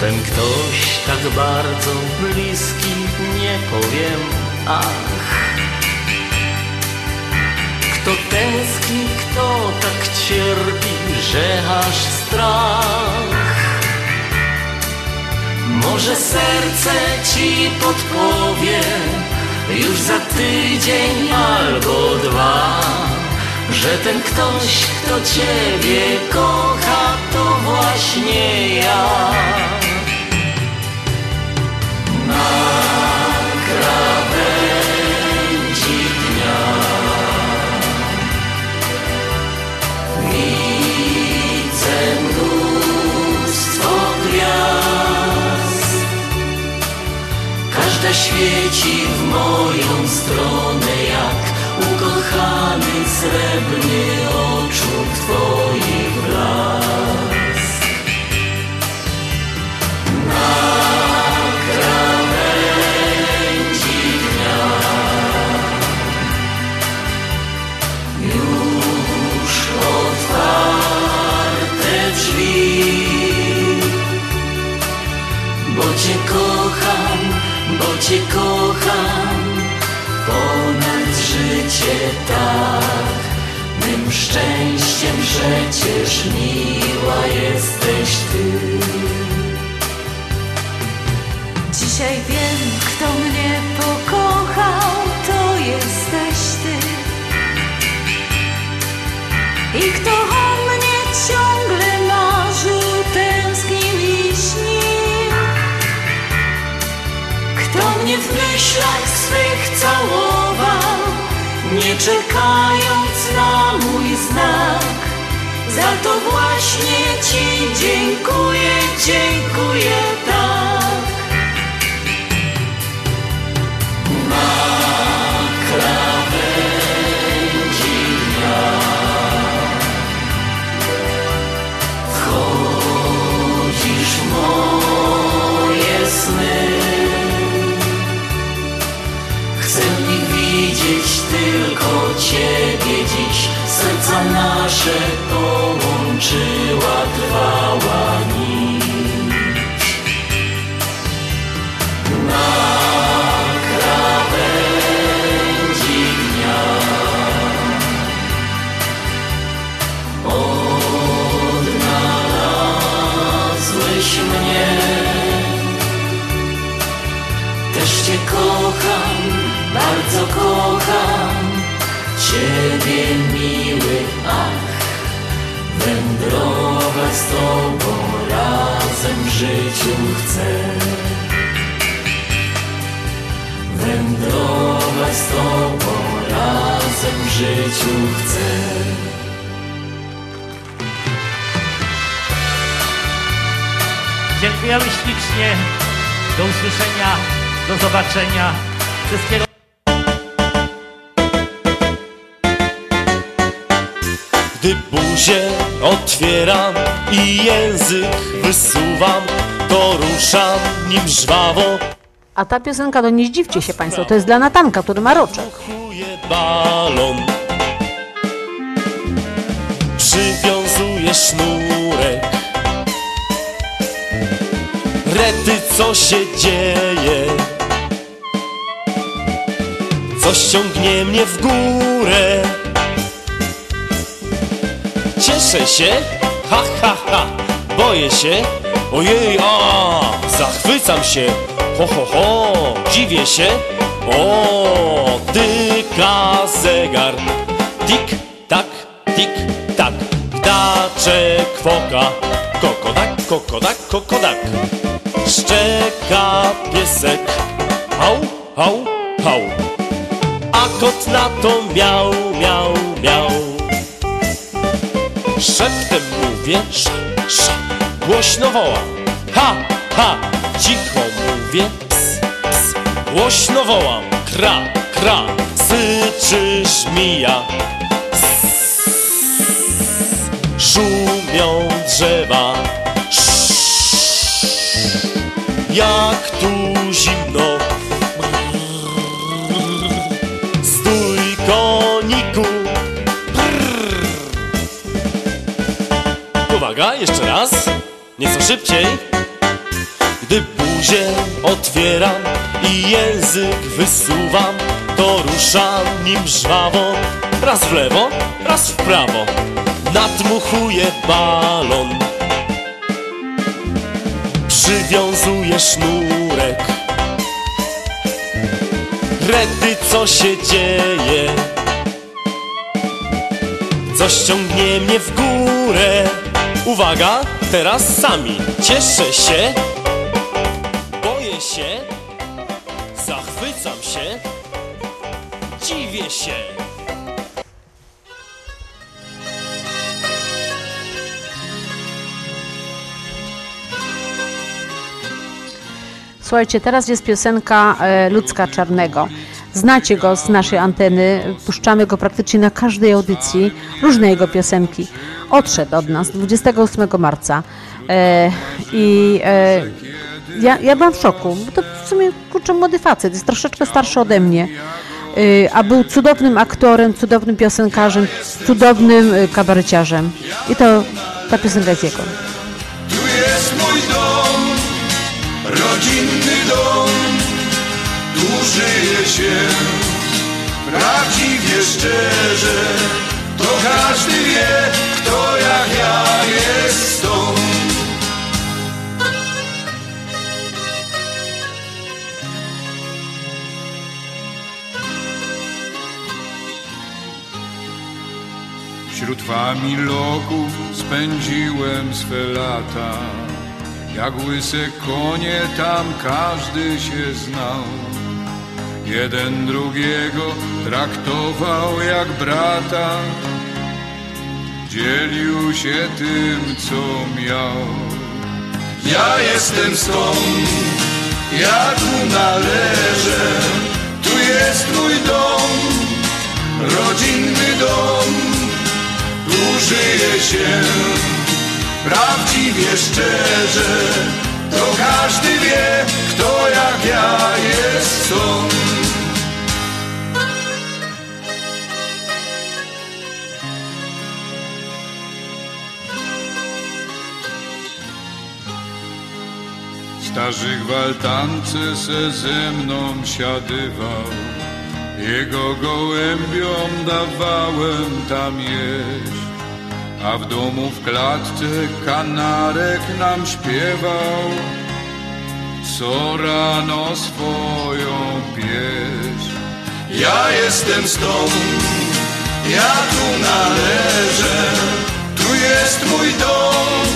Ten ktoś tak bardzo bliski, nie powiem ach. Kto tęskni, kto tak cierpi, że aż strach. Może serce ci podpowie już za tydzień albo dwa, że ten ktoś, kto ciebie kocha, to właśnie ja. Świeci w moją stronę jak ukochany srebrny oczu twoich blask. Na Cię kocham, bo Cię kocham ponad życie tak. Mym szczęściem przecież miła jesteś Ty. Dzisiaj wiem, kto mnie pokochał, to jesteś ty. I kto mnie w myślach swych całował, nie czekając na mój znak. Za to właśnie Ci dziękuję, dziękuję tak. Ciebie dziś. Serca nasze połączyła wysuwam, to ruszam nim żwawo. A ta piosenka, no nie zdziwcie się Państwo, to jest dla Natanka, który ma roczek. balon Przywiązuję sznurek Rety, co się dzieje? Coś ciągnie mnie w górę Cieszę się, ha ha ha Boję się, ojej, a Zachwycam się, ho ho ho Dziwię się, o, tyka zegar. Tik, tak, tik, tak. Ptaczek foka Kokodak, kokodak, kokodak. Szczeka piesek. Hał, hał, hał. A kot na to miał, miał, miał. Szeptem mówię, sza, sza Głośno wołam, ha, ha Cicho mówię, ps, ps. Głośno wołam, kra, kra. Syczy żmija Szumią drzewa. Jak tu zimno. Stój koniku. Uwaga, jeszcze raz Nieco szybciej Gdy buzię otwieram i język wysuwam To ruszam nim żwawo. Raz w lewo, raz w prawo Nadmuchuję balon. Przywiązuję sznurek. Rety, co się dzieje? Coś ciągnie mnie w górę Uwaga, teraz sami. Cieszę się. Boję się. Zachwycam się. Dziwię się. Słuchajcie, teraz jest piosenka e, Ludzka Czarnego. Znacie go z naszej anteny, puszczamy go praktycznie na każdej audycji, różne jego piosenki. Odszedł od nas 28 marca e, i e, ja, ja byłam w szoku, bo to w sumie kurczę młody facet, jest troszeczkę starszy ode mnie, e, a był cudownym aktorem, cudownym piosenkarzem, cudownym e, kabareciarzem i to ta piosenka jest jego. Tu jest mój dom, rodzinny dom, tu żyje się prawdziwie szczerze. To każdy wie, jak ja jest stąd. Wśród familoków spędziłem swe lata. Jak łyse konie tam każdy się znał. Jeden drugiego traktował jak brata Dzielił się tym, co miał Ja jestem stąd, ja tu należę. Tu jest mój dom, rodzinny dom. Tu żyje się prawdziwie szczerze. To każdy wie, kto jak ja jest stąd. Starzy gwaltance se ze mną siadywał Jego gołębiom dawałem tam jeść A w domu w klatce kanarek nam śpiewał Co rano swoją pieśń Ja jestem stąd, ja tu należę. Tu jest mój dom,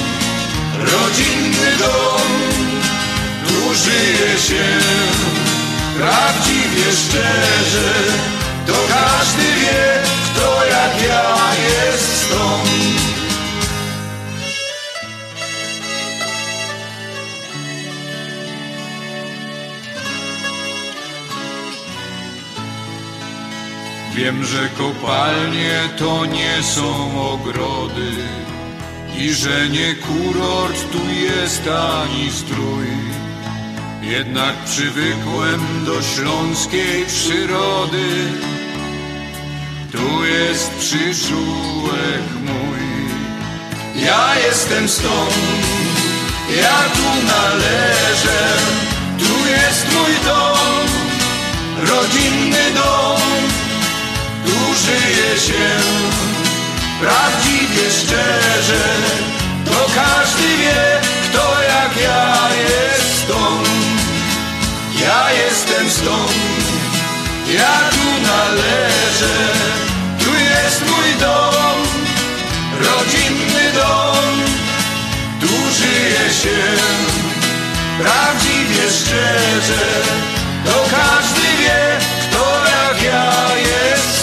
rodzinny dom. Żyje się prawdziwie szczerze, to każdy wie, kto jak ja jest stąd. Wiem, że kopalnie to nie są ogrody i że nie kurort tu jest ani strój. Jednak przywykłem do śląskiej przyrody, tu jest przyczółek mój. Ja jestem stąd, ja tu należę, tu jest mój dom, rodzinny dom, tu żyje się prawdziwie szczerze. To każdy wie, kto jak ja jest stąd. Ja jestem stąd, ja tu należę, tu jest mój dom, rodzinny dom, tu żyje się. Prawdziwie szczerze. To każdy wie, kto jak ja jest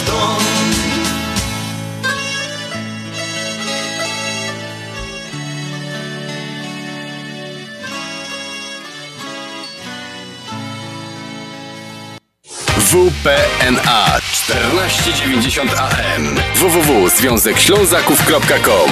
WPNA 1490 AM www.związekślązaków.com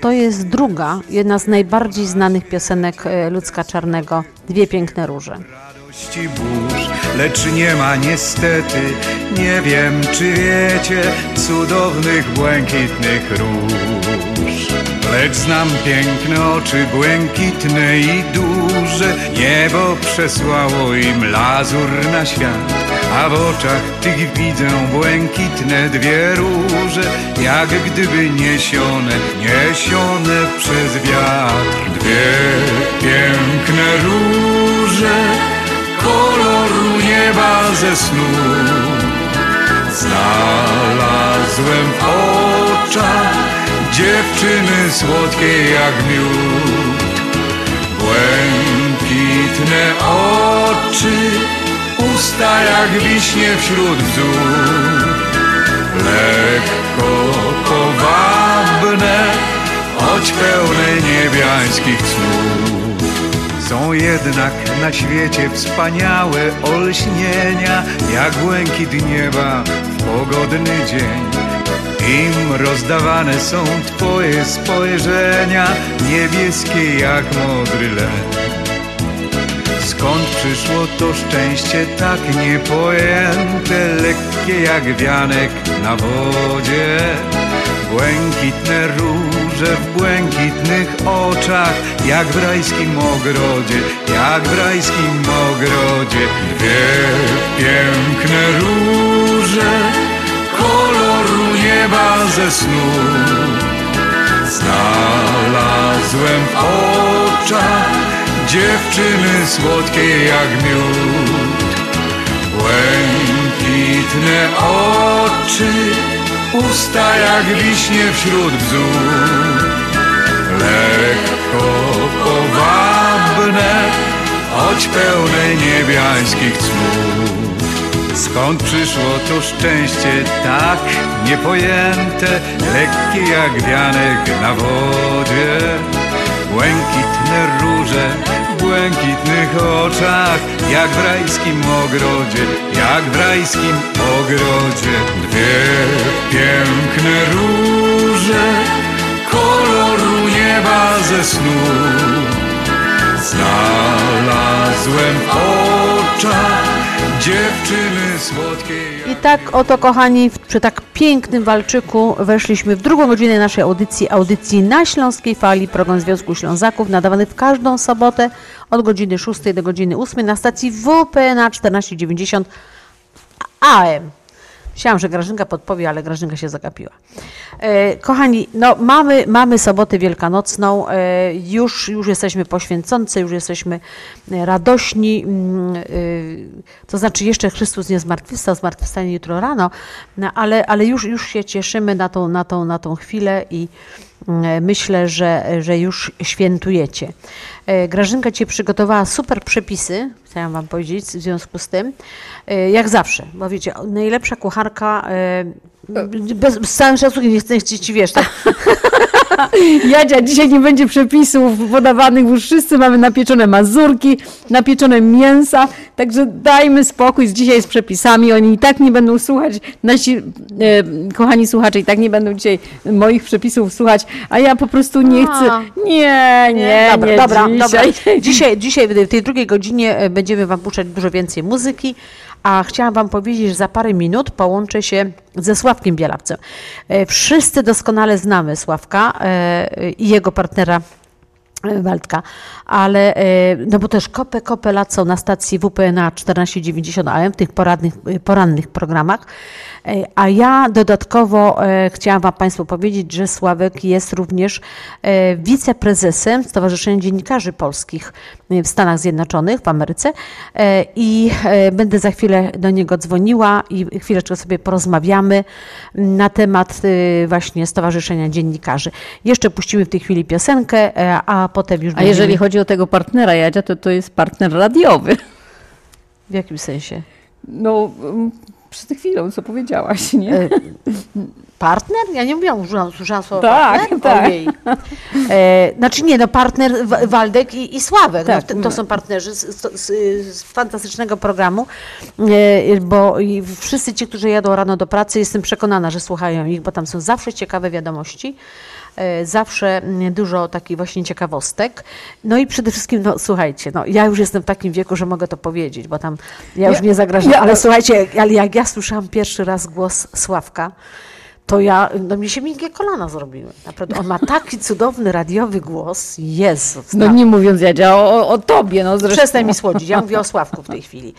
To jest druga, jedna z najbardziej znanych piosenek e, Ludzka Czarnego, Dwie piękne róże. burz, lecz nie ma niestety, nie wiem czy wiecie, cudownych błękitnych róż. Lecz znam piękne oczy błękitne i duże, niebo przesłało im lazur na świat, a w oczach tych widzę błękitne dwie róże, jak gdyby niesione, niesione przez wiatr. Dwie piękne róże, koloru nieba ze snu Znalazłem w oczach dziewczyny słodkiej jak miód Błękitne oczy, usta jak wiśnie wśród bzdur Lekko powabne, choć pełne niebiańskich cnót. Są jednak na świecie wspaniałe olśnienia, jak błękit nieba w pogodny dzień. Im rozdawane są Twoje spojrzenia, niebieskie jak modry len. Skąd przyszło to szczęście tak niepojęte, lekkie jak wianek na wodzie? Błękitne róże w błękitnych oczach, jak w rajskim ogrodzie, jak w rajskim ogrodzie. Dwie piękne róże koloru nieba ze snu. Znalazłem w oczach dziewczyny słodkie jak miód. Błękitne oczy, usta jak wiśnie wśród bzów. Lekko powabne, choć pełne niebiańskich cnót. Skąd przyszło to szczęście tak niepojęte, lekkie jak wianek na wodzie? Błękitne róże w błękitnych oczach, jak w rajskim ogrodzie, jak w rajskim ogrodzie. Dwie piękne róże koloru nieba ze snu. Znalazłem w oczach dziewczyny słodkiej. I tak oto, kochani, przy tak pięknym walczyku weszliśmy w drugą godzinę naszej audycji, audycji na Śląskiej Fali, program Związku Ślązaków, nadawany w każdą sobotę od godziny 6 do godziny 8 na stacji WP na 1490 AM. Myślałam, że Grażynka podpowie, ale Grażynka się zagapiła. E, kochani, no mamy, mamy sobotę wielkanocną, e, już, już jesteśmy poświęcący, już jesteśmy e, radośni, mm, to znaczy jeszcze Chrystus nie zmartwychwstał, zmartwychwstanie jutro rano, no, ale, ale już, już się cieszymy na tą, na tą, na tą chwilę i myślę, że, że już świętujecie. E, Grażynka Ci przygotowała super przepisy, chciałam Wam powiedzieć w związku z tym, e, jak zawsze, bo wiecie, najlepsza kucharka, e, bez, z całym szacunkiem, nie chcę ci wiesz, tak, Jadzia, dzisiaj nie będzie przepisów podawanych, bo już wszyscy mamy napieczone mazurki, napieczone mięsa, także dajmy spokój z dzisiaj z przepisami, oni i tak nie będą słuchać, nasi e, kochani słuchacze i tak nie będą dzisiaj moich przepisów słuchać, a ja po prostu nie chcę, nie, nie, nie, dobra, dobra, dzisiaj. dobra. Dzisiaj, dzisiaj w tej drugiej godzinie e, będziemy Wam puszczać dużo więcej muzyki, a chciałam Wam powiedzieć, że za parę minut połączę się ze Sławkiem Bielawcem. E, Wszyscy doskonale znamy Sławka e, i jego partnera Waldka, ale e, no bo też kopę, kopę lat na stacji WPNA 1490 AM w tych poradnych, porannych programach, E, a ja dodatkowo e, chciałam Wam Państwu powiedzieć, że Sławek jest również e, wiceprezesem Stowarzyszenia Dziennikarzy Polskich e, w Stanach Zjednoczonych, w Ameryce. E, i e, będę za chwilę do niego dzwoniła i chwileczkę sobie porozmawiamy na temat e, właśnie Stowarzyszenia Dziennikarzy. Jeszcze puścimy w tej chwili piosenkę, e, a potem już A jeżeli chodzi o tego partnera Jadzia, to to jest partner radiowy. W jakim sensie? No, mm, przed chwilą, co powiedziałaś, nie? E, Partner? Ja nie mówiłam, użyłam, słyszałam słowo Tak, partner? tak. Ojej. E, znaczy nie, no partner Wa- Waldek i, i Sławek, Tak. no, to, są partnerzy z, z, z, fantastycznego programu, e, bo i wszyscy ci, którzy jadą rano do pracy, jestem przekonana, że słuchają ich, bo tam są zawsze ciekawe wiadomości. E, Zawsze mm, dużo takich właśnie ciekawostek. No i przede wszystkim, no słuchajcie, no ja już jestem w takim wieku, że mogę to powiedzieć, bo tam ja już Ja- nie zagrażam, ja- ale słuchajcie, ale jak ja słyszałam pierwszy raz głos Sławka, to ja, no mi się miękkie kolana zrobiły. Naprawdę, on ma taki cudowny radiowy głos. Jezus. No nie mówiąc Jadzia o, o tobie, no zresztą. Przestań mi słodzić, ja mówię o Sławku w tej chwili.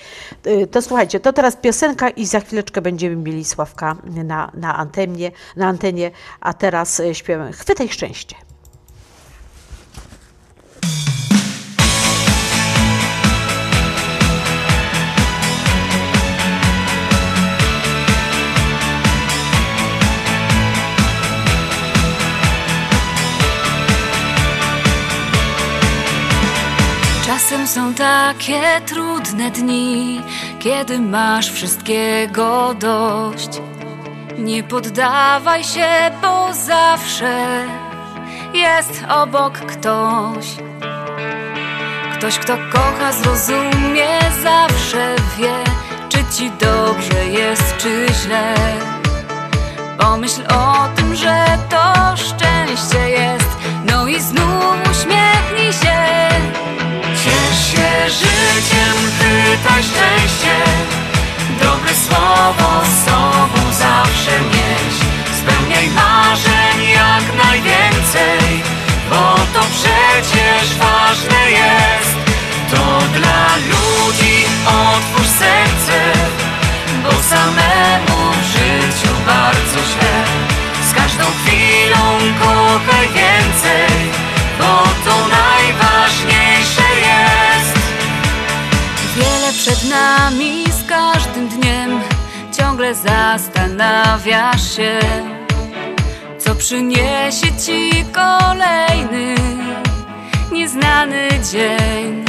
Y, To słuchajcie, to teraz piosenka i za chwileczkę będziemy mieli Sławka na, na, antenie, na antenie, a teraz y, śpiewamy Chwytaj szczęście. Czasem są takie trudne dni, kiedy masz wszystkiego dość. Nie poddawaj się, bo zawsze jest obok ktoś. Ktoś, kto kocha, zrozumie, zawsze wie, czy ci dobrze jest, czy źle. Pomyśl o tym, że to szczęście jest, no i znów uśmiechnij się. Się życiem, chwytaj szczęście. Dobre słowo z sobą zawsze mieć. Spełniaj marzeń jak najwięcej Bo to przecież ważne jest. To dla ludzi otwórz serce Bo samemu w życiu bardzo źle. Z każdą chwilą kochaj więcej przed nami z każdym dniem ciągle zastanawiasz się, co przyniesie ci kolejny nieznany dzień.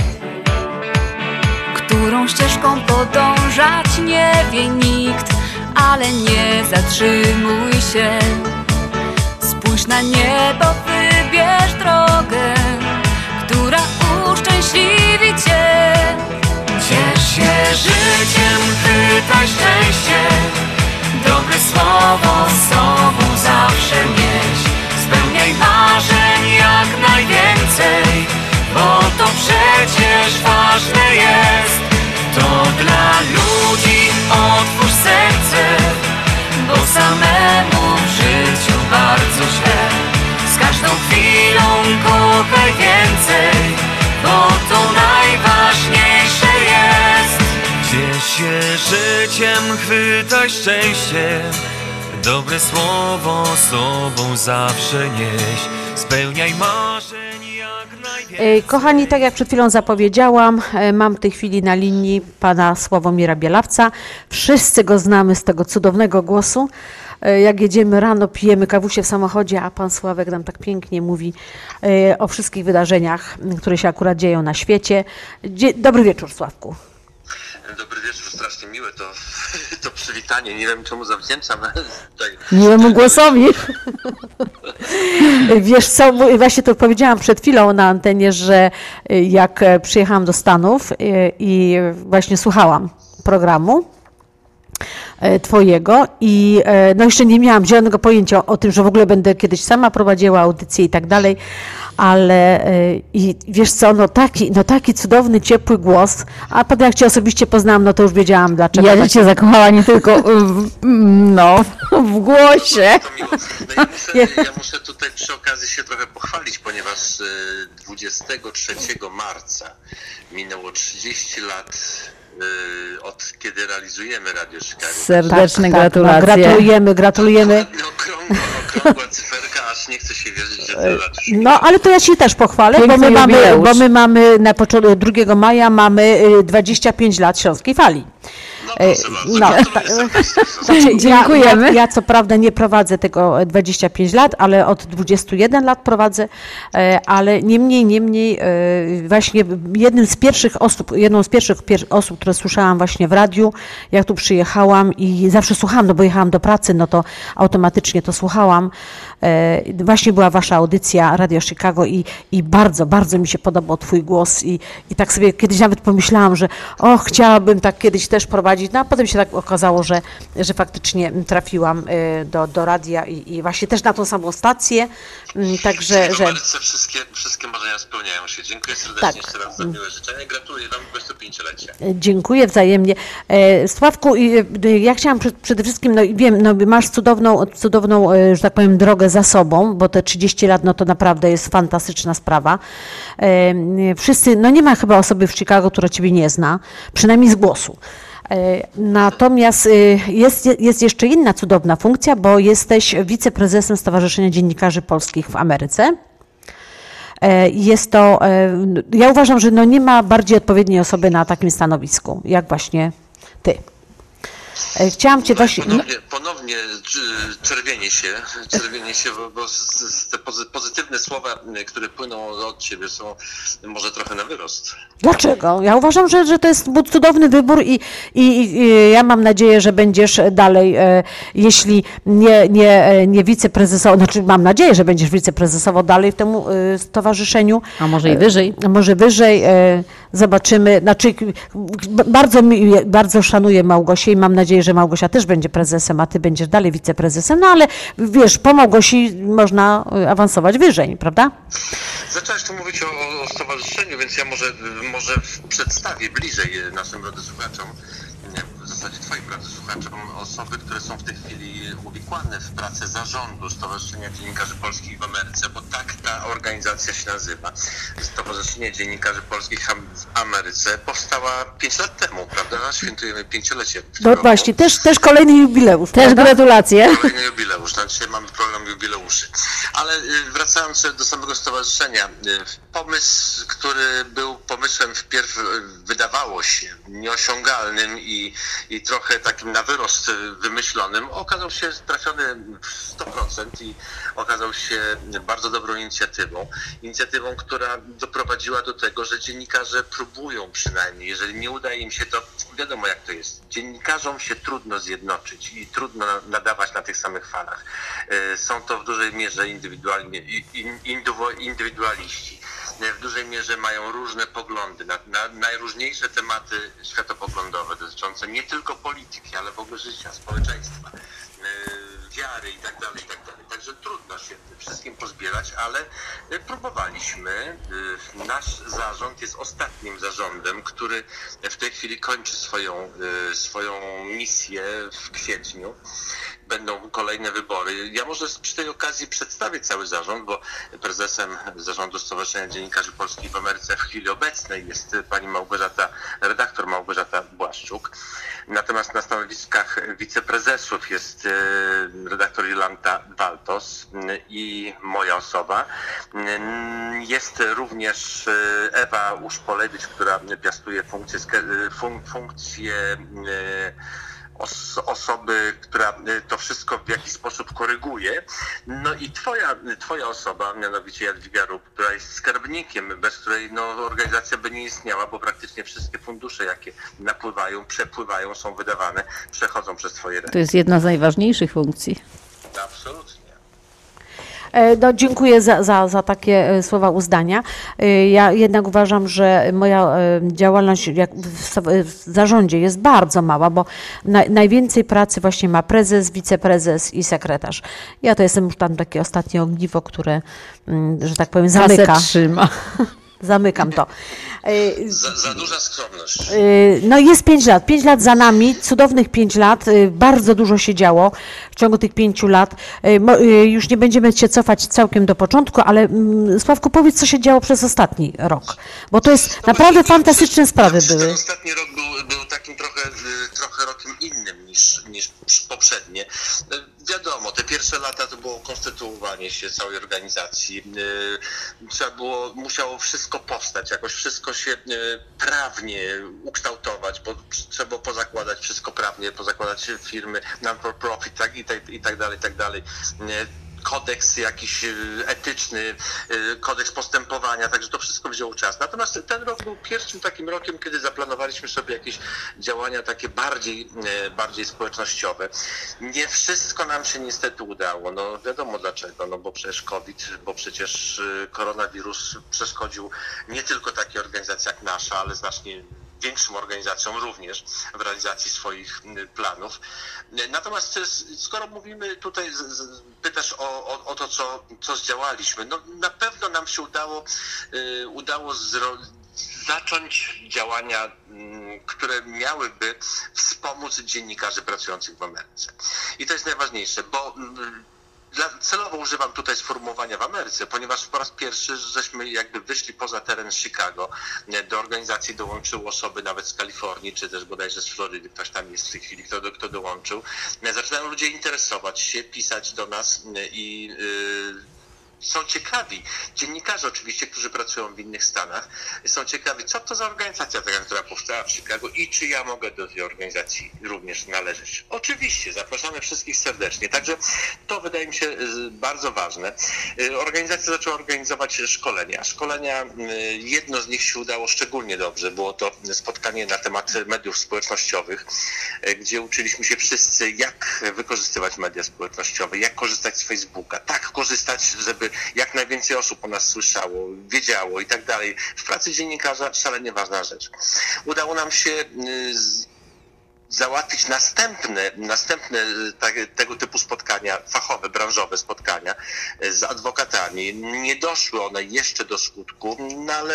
Którą ścieżką podążać nie wie nikt, ale nie zatrzymuj się. Spójrz na niebo, wybierz drogę, która uszczęśliwi cię. Się życiem, chwytaj szczęście. Dobre słowo z sobą zawsze mieć. Spełniaj marzeń jak najwięcej Bo to przecież ważne jest. To dla ludzi otwórz serce Bo samemu w życiu bardzo źle. Z każdą chwilą kochaj więcej Bo to najważniejsze się życiem, chwytaj szczęście Dobre słowo sobą zawsze nieś Spełniaj marzeń E, Kochani, tak jak przed chwilą zapowiedziałam, e, mam w tej chwili na linii pana Sławomira Bielawca. Wszyscy go znamy z tego cudownego głosu. E, Jak jedziemy rano, pijemy kawusie w samochodzie, a pan Sławek nam tak pięknie mówi o wszystkich wydarzeniach, które się akurat dzieją na świecie. Dobry wieczór, Sławku. Dobry wieczór, strasznie miłe to, to przywitanie. Nie wiem czemu zawdzięczam. ale Tak. Miłemu głosowi. Wiesz co, właśnie to powiedziałam przed chwilą na antenie, że y, jak e, przyjechałam do Stanów y, i właśnie słuchałam programu twojego i e, no jeszcze nie miałam zielonego pojęcia o, tym, że w ogóle będę kiedyś sama prowadziła audycję i tak dalej, ale e, i wiesz co, no taki, no taki cudowny, ciepły głos, a potem jak cię osobiście poznałam, no to już wiedziałam dlaczego. Ja tak- się zakochała nie tylko w, no, w głosie. No ja, muszę, ja muszę tutaj przy okazji się trochę pochwalić, ponieważ e, 23 marca minęło 30 lat e, od kiedy realizujemy Radio Chicago. Serdeczne Tak, tak, no, gratulacje. gratulujemy, gratulujemy. Okrągła cyferka, aż nie chce się wierzyć, że lat już No, ale to ja się też pochwalę, bo my, mamy, bo my mamy na początku 2 maja mamy y, 25 lat Śląskiej Fali. E, No, ta- znaczy, ja, Dziękujemy. Ja, ja co prawda nie prowadzę tego e, 25 lat, ale od 21 lat prowadzę, e, ale niemniej, niemniej e, właśnie jednym z pierwszych osób, jedną z pierwszych pier osób, które słyszałam właśnie w radiu, jak tu przyjechałam i zawsze słuchałam, no bo jechałam do pracy, no to automatycznie to słuchałam. E, Właśnie była wasza audycja Radio Chicago i, i bardzo, bardzo mi się podobał twój głos i, i tak sobie kiedyś nawet pomyślałam, że o, chciałabym tak kiedyś też prowadzić, no a potem się tak okazało, że, że faktycznie trafiłam e, do, do radia i, i właśnie też na tą samą stację, Mm, także, że... Wszystkie, wszystkie marzenia spełniają się. Dziękuję serdecznie Tak. jeszcze raz za miłe życzenia i gratuluję Wam 25-lecia. Dziękuję wzajemnie. E, Sławku, e, ja chciałam przed, przede wszystkim, no wiem, no masz cudowną, cudowną, e, że tak powiem, drogę za sobą, bo te 30 lat, no to naprawdę jest fantastyczna sprawa. E, Wszyscy, no nie ma chyba osoby w Chicago, która Ciebie nie zna, przynajmniej z głosu. E, Natomiast e, jest, jest jeszcze inna cudowna funkcja, bo jesteś wiceprezesem Stowarzyszenia Dziennikarzy Polskich w Ameryce. E, Jest to, e, ja uważam, że no nie ma bardziej odpowiedniej osoby na takim stanowisku, jak właśnie ty. Chciałam Cię właśnie... Ponownie, ponownie nie, czerwienie się, czerwienie się, bo, bo te pozytywne słowa, które płyną od ciebie są może trochę na wyrost. Dlaczego? Ja uważam, że, że to jest cudowny wybór i, i, i ja mam nadzieję, że będziesz dalej, e, jeśli nie, nie, e, nie wiceprezesowo, znaczy mam nadzieję, że będziesz wiceprezesowo dalej w temu e, stowarzyszeniu. A może i wyżej. A może wyżej. Zobaczymy. Znaczy, bardzo, bardzo szanuję Małgosię i mam nadzieję, że Małgosia też będzie prezesem, a ty będziesz dalej wiceprezesem. No ale wiesz, po Małgosi można awansować wyżej, prawda? Zaczęłaś tu mówić o, o stowarzyszeniu, więc ja może, może przedstawię bliżej naszym radosłuchaczom w zasadzie Twoim słuchaczom osoby, które są w tej chwili uwikłane w pracę zarządu Stowarzyszenia Dziennikarzy Polskich w Ameryce, bo tak ta organizacja się nazywa. Stowarzyszenie Dziennikarzy Polskich w Ameryce powstała 5 lat temu, prawda? Świętujemy pięciolecie. No właśnie, też, też kolejny jubileusz. Też prawda? gratulacje. Kolejny jubileusz, no dzisiaj mamy program jubileuszy. Ale y, wracając do samego stowarzyszenia, y, pomysł, który był pomysłem wpierw wydawało się nieosiągalnym i, i trochę takim na wyrost wymyślonym, okazał się trafiony w 100% i okazał się bardzo dobrą inicjatywą. Inicjatywą, która doprowadziła do tego, że dziennikarze próbują przynajmniej, jeżeli nie udaje im się, to wiadomo jak to jest. Dziennikarzom się trudno zjednoczyć i trudno nadawać na tych samych falach. Y, są to w dużej mierze indywidualnie, indywidualiści w dużej mierze mają różne poglądy na, na najróżniejsze tematy światopoglądowe dotyczące nie tylko polityki, ale w ogóle życia, społeczeństwa, yy, wiary itd. Tak itd. Tak Także trudno się wszystkim pozbierać, ale yy, próbowaliśmy. Yy, nasz zarząd jest ostatnim zarządem, który w tej chwili kończy swoją, swoją misję w kwietniu będą kolejne wybory. Ja może przy tej okazji przedstawię cały zarząd, bo prezesem zarządu Stowarzyszenia Dziennikarzy Polskich w Ameryce w chwili obecnej jest pani Małgorzata, redaktor Małgorzata Błaszczuk. Natomiast na stanowiskach wiceprezesów jest e, redaktor Jolanta Waltos i moja osoba. Jest również e, Ewa Uszpolewicz, która piastuje funkcję, funkcję os osoby, która y, to wszystko w jakiś sposób koryguje. No i twoja, twoja osoba, mianowicie Jadwiga Rób, która jest skarbnikiem, bez której no, organizacja by nie istniała, bo praktycznie wszystkie fundusze, jakie napływają, przepływają, są wydawane, przechodzą przez twoje ręce. To jest jedna z najważniejszych funkcji. Absolutnie. E, no, dziękuję za, za, za takie e, słowa uzdania. E, ja jednak uważam, że moja działalność w zarządzie jest bardzo mała, bo najwięcej pracy właśnie ma prezes, wiceprezes i sekretarz. Ja to jestem już tam takie ostatnie ogniwo, które, mm, że tak powiem, zamyka. Zamykam to. Za, za, duża skromność. No jest pięć lat. Pięć lat za nami, cudownych pięć lat. Bardzo dużo się działo w ciągu tych pięciu lat. Już nie będziemy się cofać całkiem do początku, ale mm, Sławku, powiedz, co się działo przez ostatni rok. Bo to jest no naprawdę fantastyczne sprawy były. Ten ostatni rok był, był takim trochę, trochę rokiem innym niż, niż poprzednie wiadomo, te pierwsze lata to było konstytuowanie się całej organizacji. Y, trzeba było, musiało wszystko powstać, jakoś wszystko się y, prawnie ukształtować, bo trzeba było pozakładać wszystko prawnie, pozakładać firmy non-for-profit tak, i, tak, i tak dalej, i tak dalej kodeks jakiś y, etyczny, y, kodeks postępowania, także to wszystko wzięło czas. Natomiast ten rok był pierwszym takim rokiem, kiedy zaplanowaliśmy sobie jakieś działania takie bardziej, y, bardziej społecznościowe. Nie wszystko nam się niestety udało. No wiadomo dlaczego, no bo przecież COVID, bo przecież koronawirus przeszkodził nie tylko takiej organizacji jak nasza, ale znacznie większym organizacjom również w realizacji swoich planów. Natomiast skoro mówimy tutaj, pytasz o, o, o to, co, co zdziałaliśmy, no na pewno nam się udało, y, udało zacząć działania, które miałyby wspomóc dziennikarzy pracujących w Ameryce. I to jest najważniejsze, bo dla, celowo używam tutaj sformułowania w Ameryce, ponieważ po raz pierwszy żeśmy jakby wyszli poza teren Chicago. Do organizacji dołączyły osoby nawet z Kalifornii, czy też bodajże z Florydy, ktoś tam jest w tej chwili, kto, kto dołączył. Zaczynają ludzie interesować się, pisać do nas i yy, są ciekawi, dziennikarze oczywiście, którzy pracują w innych stanach, są ciekawi, co to za organizacja taka, która powstała w Chicago i czy ja mogę do tej organizacji również należeć. Oczywiście, zapraszamy wszystkich serdecznie. Także to wydaje mi się y, bardzo ważne. Y, Organizacja zaczęła organizować szkolenia. Szkolenia, y, jedno z nich się udało szczególnie dobrze. Było to spotkanie na temat mediów społecznościowych, gdzie uczyliśmy się wszyscy, jak wykorzystywać media społecznościowe, jak korzystać z Facebooka, tak korzystać, żeby jak najwięcej osób o nas słyszało, wiedziało i tak dalej. W pracy dziennikarza szalenie ważna rzecz. Udało nam się y, załatwić następne, następne y, tak, tego typu spotkania, fachowe, branżowe spotkania y, z adwokatami. Nie doszły one jeszcze do skutku, no ale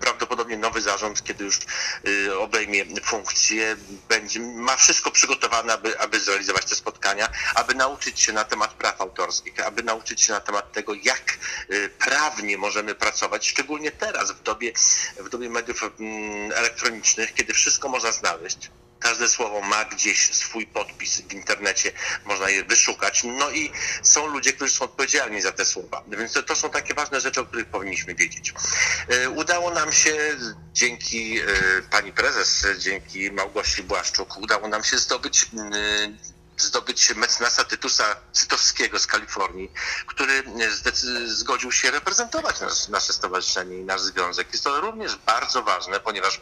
prawdopodobnie nowy zarząd, kiedy już y, obejmie funkcję, będzie, ma wszystko przygotowane, aby, aby zrealizować te spotkania, aby nauczyć się na temat praw autorskich, aby nauczyć się na temat tego, jak y, prawnie możemy pracować, szczególnie teraz, w dobie, w dobie mediów mm, elektronicznych, kiedy wszystko można znaleźć. Każde słowo ma gdzieś swój podpis w internecie, można je wyszukać. No i są ludzie, którzy są odpowiedzialni za te słowa. Więc to, to są takie ważne rzeczy, o których powinniśmy wiedzieć. E, Udało nam się dzięki e, pani prezes, dzięki Małgosi Błaszczuk, udało nam się zdobyć e, zdobyć mecenasa Tytusa Cytowskiego z Kalifornii, który zdecy- zgodził się reprezentować nas, nasze stowarzyszenie i nasz związek. Jest to również bardzo ważne, ponieważ,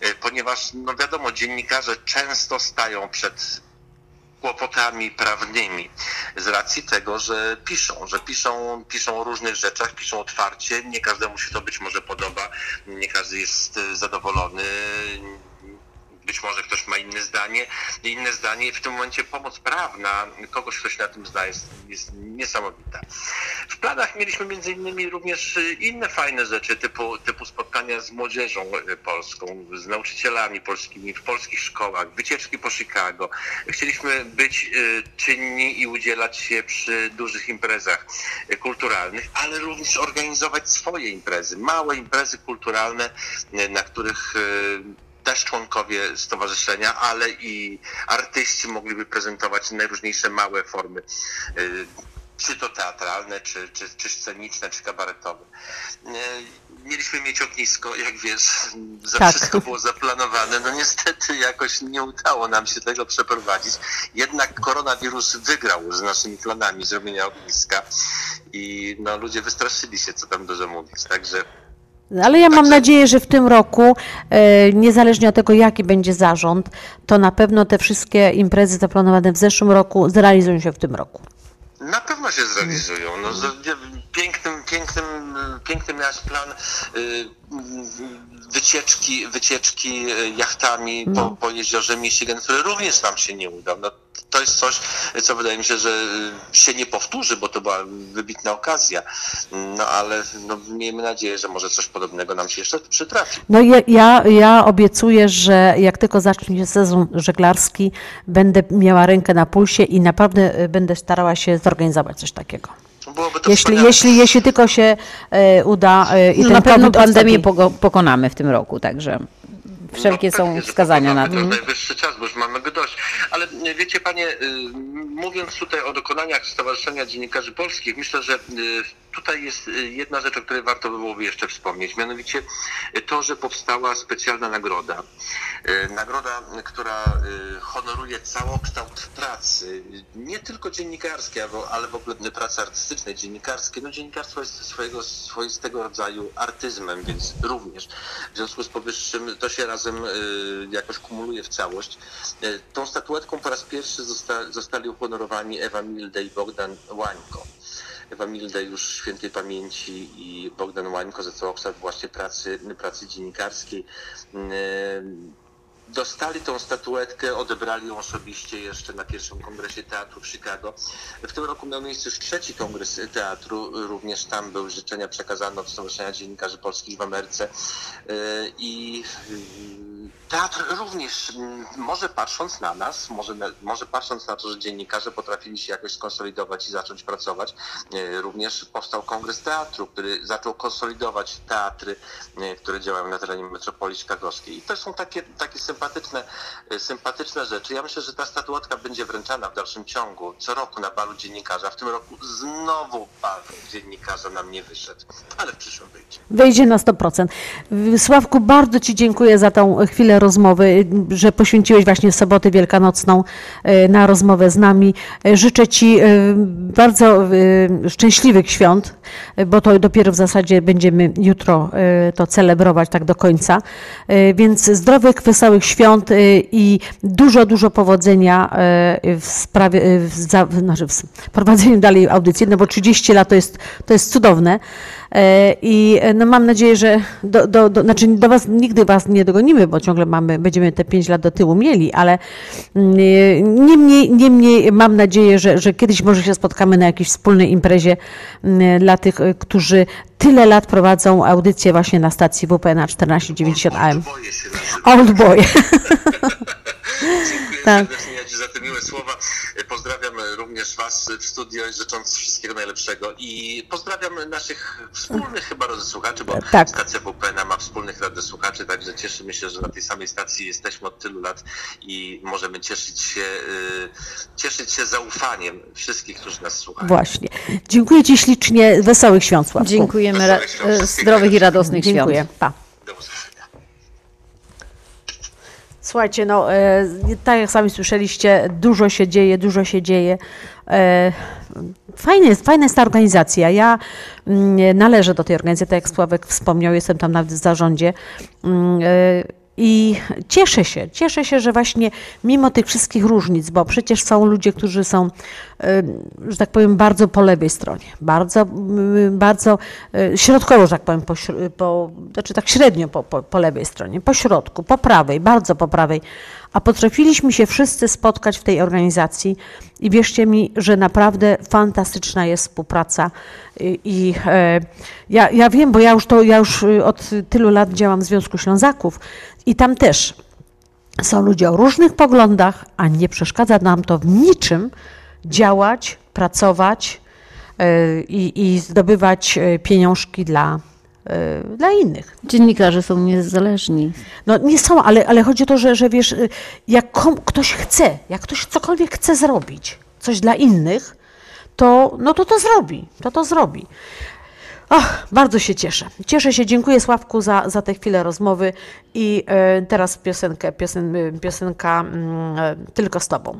e, ponieważ no wiadomo, dziennikarze często stają przed kłopotami prawnymi z racji tego, że piszą, że piszą, piszą o różnych rzeczach, piszą otwarcie, nie każdemu się to być może podoba, nie każdy jest e, zadowolony, być może ktoś ma inne zdanie, inne zdanie w tym momencie pomoc prawna kogoś, kto się na tym zna jest, jest niesamowita. W planach mieliśmy między innymi również y, inne fajne rzeczy, typu, typu spotkania z młodzieżą y, polską, z nauczycielami polskimi w polskich szkołach, wycieczki po Chicago. Chcieliśmy być y, czynni i udzielać się przy dużych imprezach kulturalnych, ale również organizować swoje imprezy, małe imprezy kulturalne, na których też członkowie stowarzyszenia, ale i artyści mogliby prezentować najróżniejsze małe formy, y, czy to teatralne, czy, czy, czy sceniczne, czy kabaretowe. Y, Mieliśmy mieć ognisko, jak wiesz, za Tak. wszystko było zaplanowane. No niestety jakoś nie udało nam się tego przeprowadzić. Jednak koronawirus wygrał z naszymi planami zrobienia ogniska i no, ludzie wystraszyli się, co tam dużo mówić. Także Ale ja mam nadzieję, że w tym roku, e, niezależnie od tego, jaki będzie zarząd, to na pewno te wszystkie imprezy zaplanowane w zeszłym roku zrealizują się w tym roku. Na pewno się zrealizują. No, pięknym, pięknym, piękny miałeś plan y, wycieczki, wycieczki y, jachtami No. po, po jeziorze Michigan, który również nam się nie udał. No, to jest coś, co wydaje mi się, że y, się nie powtórzy, bo to była wybitna okazja. No ale no, miejmy nadzieję, że może coś podobnego nam się jeszcze przytrafi. No ja, ja, ja obiecuję, że jak tylko zacznie się sezon żeglarski, będę miała rękę na pulsie i naprawdę będę starała się zorganizować coś takiego. Byłoby to Jeśli, jeśli, jeśli tylko się e, uda e, i No, ten na pewno COVID pandemię pokonamy w tym roku, także wszelkie No, są wskazania na to. To najwyższy czas, bo już mamy go dość. Ale y, wiecie panie, y, mówiąc tutaj o dokonaniach Stowarzyszenia Dziennikarzy Polskich, myślę, że y, tutaj jest y, jedna rzecz, o której warto by byłoby jeszcze wspomnieć. Mianowicie y, to, że powstała specjalna nagroda. Y, Nagroda, która honoruje całokształt pracy, nie tylko dziennikarskiej, ale w ogóle pracy artystycznej, dziennikarskiej. No dziennikarstwo jest swojego, swoistego rodzaju artyzmem, więc również. W związku z powyższym to się razem jakoś kumuluje w całość. Tą statuetką po raz pierwszy zosta, zostali uhonorowani Ewa Milde i Bogdan Łańko. Ewa Milde już świętej pamięci i Bogdan Łańko za całokształt właśnie pracy, pracy dziennikarskiej. Y, Dostali tą statuetkę, odebrali ją osobiście jeszcze na pierwszym kongresie teatru w Chicago. W tym roku miał miejsce już trzeci kongres teatru, również tam były życzenia przekazane od Stowarzyszenia Dziennikarzy Polskich w Ameryce. Yy, I yy, Teatr również, mm, może patrząc na nas, może, może patrząc na to, że dziennikarze potrafili się jakoś skonsolidować i zacząć pracować, e, również powstał Kongres Teatru, który zaczął konsolidować teatry, e, które działają na terenie metropolii chicagowskiej. I to są takie, takie sympatyczne, e, sympatyczne rzeczy. Ja myślę, że ta statuetka będzie wręczana w dalszym ciągu, co roku na balu dziennikarza. W tym roku znowu bal dziennikarza nam nie wyszedł, ale w przyszłym wyjdzie. Wejdzie na 100%. Sławku, bardzo Ci dziękuję za tą chwilę rozmowy, że poświęciłeś właśnie sobotę wielkanocną e, na rozmowę z nami. E, życzę Ci bardzo szczęśliwych świąt, bo to dopiero w zasadzie będziemy jutro to celebrować tak do końca. Więc zdrowych, wesołych świąt i dużo, dużo powodzenia w sprawie, w, znaczy w prowadzeniu dalej audycji, no bo 30 lat to jest, to jest cudowne. E, I e, no mam nadzieję, że do, do, do, znaczy do Was nigdy Was nie dogonimy, bo ciągle mamy, będziemy te 5 lat do tyłu mieli, ale mm, niemniej, niemniej mam nadzieję, że, że kiedyś może się spotkamy na jakiejś wspólnej imprezie mm, dla tych, e, którzy tyle lat prowadzą audycję właśnie na stacji WP na 1490 AM. Old boy. Dziękuję tak. serdecznie za te miłe słowa. Pozdrawiam również Was w studio, życząc wszystkiego najlepszego i pozdrawiam naszych wspólnych chyba radiosłuchaczy, bo tak. stacja WPN ma wspólnych radiosłuchaczy, także cieszymy się, że na tej samej stacji jesteśmy od tylu lat i możemy cieszyć się, y, cieszyć się zaufaniem wszystkich, którzy nas słuchają. Właśnie. Dziękuję Ci ślicznie. Wesołych świąt, Sławku. Dziękujemy. Świąt, zdrowych i radosnych Dziękuję. świąt. Pa. Słuchajcie, no e, tak jak sami słyszeliście, dużo się dzieje, dużo się dzieje. E, fajna jest, fajna jest ta organizacja. Ja mm, należę do tej organizacji, tak jak Sławek wspomniał, jestem tam nawet w zarządzie. Mm, e, i cieszę się, cieszę się, że właśnie mimo tych wszystkich różnic, bo przecież są ludzie, którzy są, że tak powiem, bardzo po lewej stronie, bardzo, bardzo e, środkowo, że tak powiem, po, po, znaczy tak średnio po, po, po lewej stronie, po środku, po prawej, bardzo po prawej, a potrafiliśmy się wszyscy spotkać w tej organizacji i wierzcie mi, że naprawdę fantastyczna jest współpraca. I, i e, ja, ja wiem, bo ja już to ja już od tylu lat działam w Związku Ślązaków i tam też są ludzie o różnych poglądach, a nie przeszkadza nam to w niczym działać, pracować e, i, i zdobywać e, pieniążki dla Y, dla innych. Dziennikarze są niezależni. No nie są, ale, ale chodzi o to, że, że wiesz, jak kom, ktoś chce, jak ktoś cokolwiek chce zrobić, coś dla innych, to no to to zrobi, to to zrobi. Och, bardzo się cieszę. Cieszę się, dziękuję Sławku za, za tę chwilę rozmowy i y, teraz piosenkę, piosen, piosenka mm, Tylko z Tobą.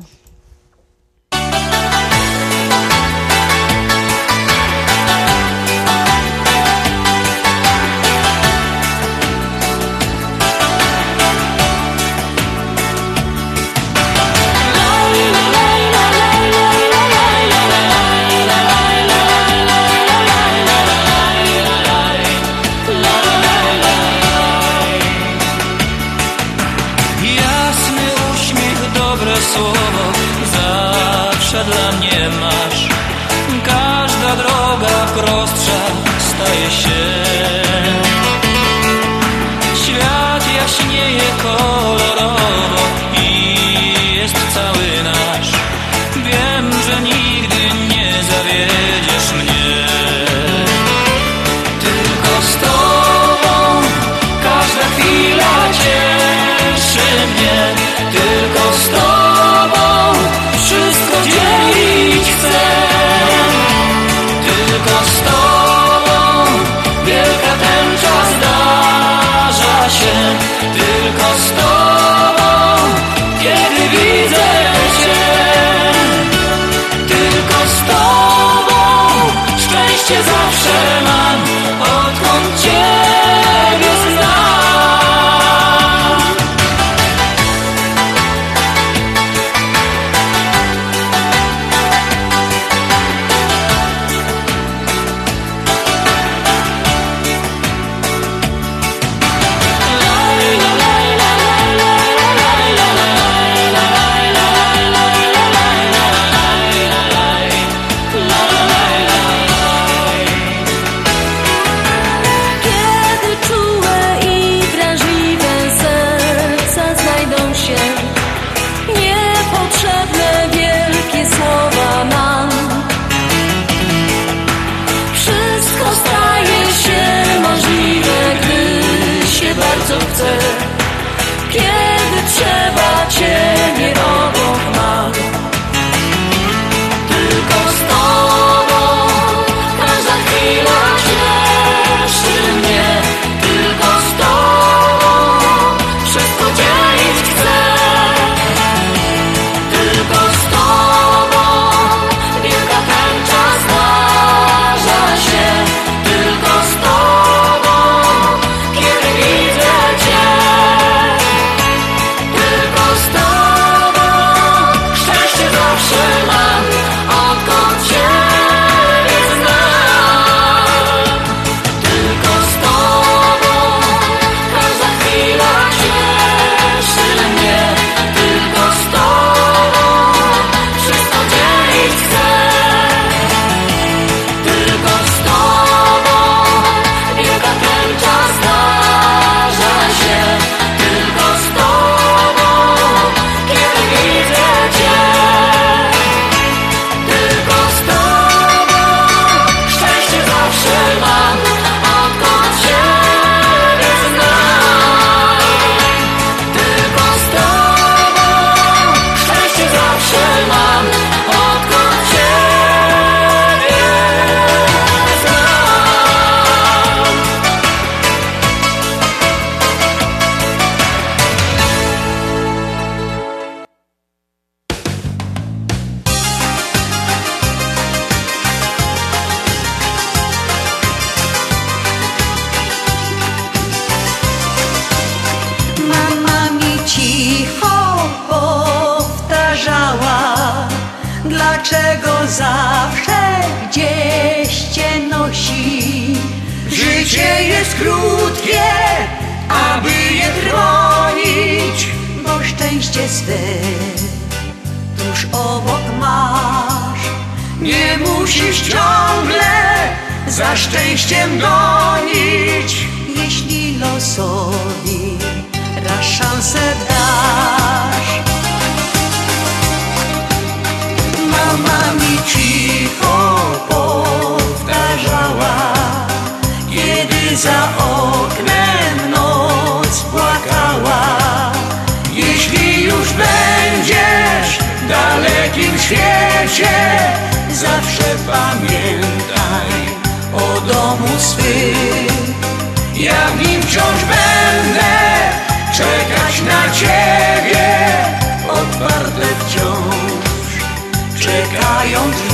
my own dreams.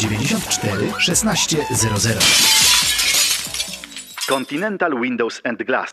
1600. Continental Windows and Glass.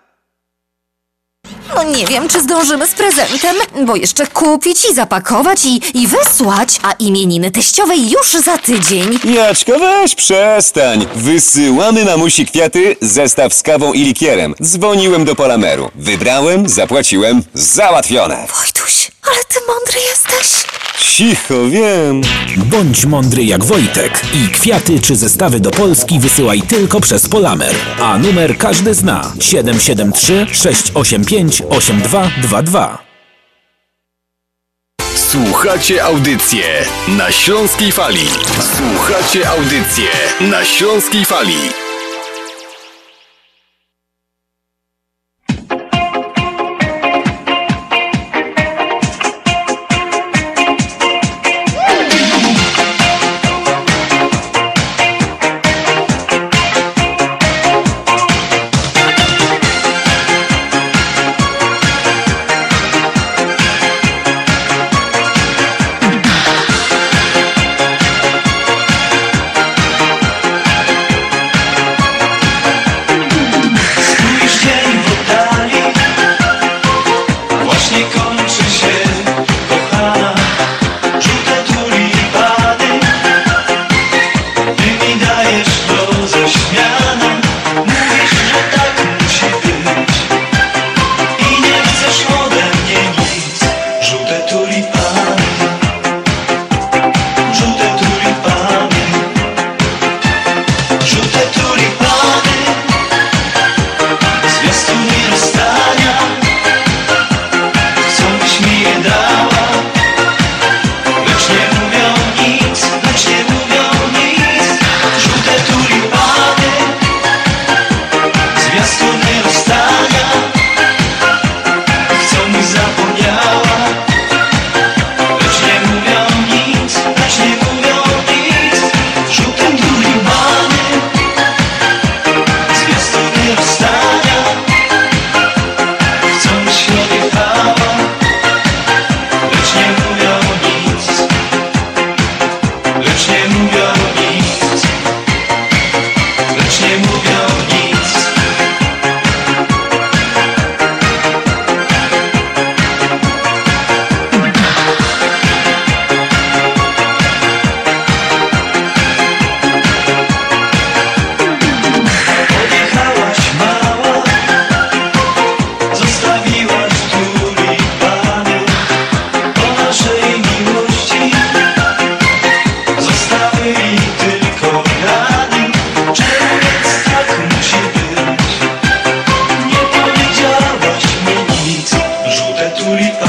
No nie wiem, czy zdążymy z prezentem, bo jeszcze kupić i zapakować i, i wysłać, a imieniny teściowej już za tydzień. Jaczko, weź przestań. Wysyłamy mamusi kwiaty, zestaw z kawą i likierem. Dzwoniłem do Polameru. Wybrałem, zapłaciłem, załatwione. Wojtuś, ale ty mądry jesteś. Cicho, wiem. Bądź mądry jak Wojtek i kwiaty czy zestawy do Polski wysyłaj tylko przez Polamer. A numer każdy zna 773 685 8222. Słuchacie audycję na Śląskiej Fali. Słuchacie audycję na Śląskiej Fali.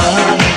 love.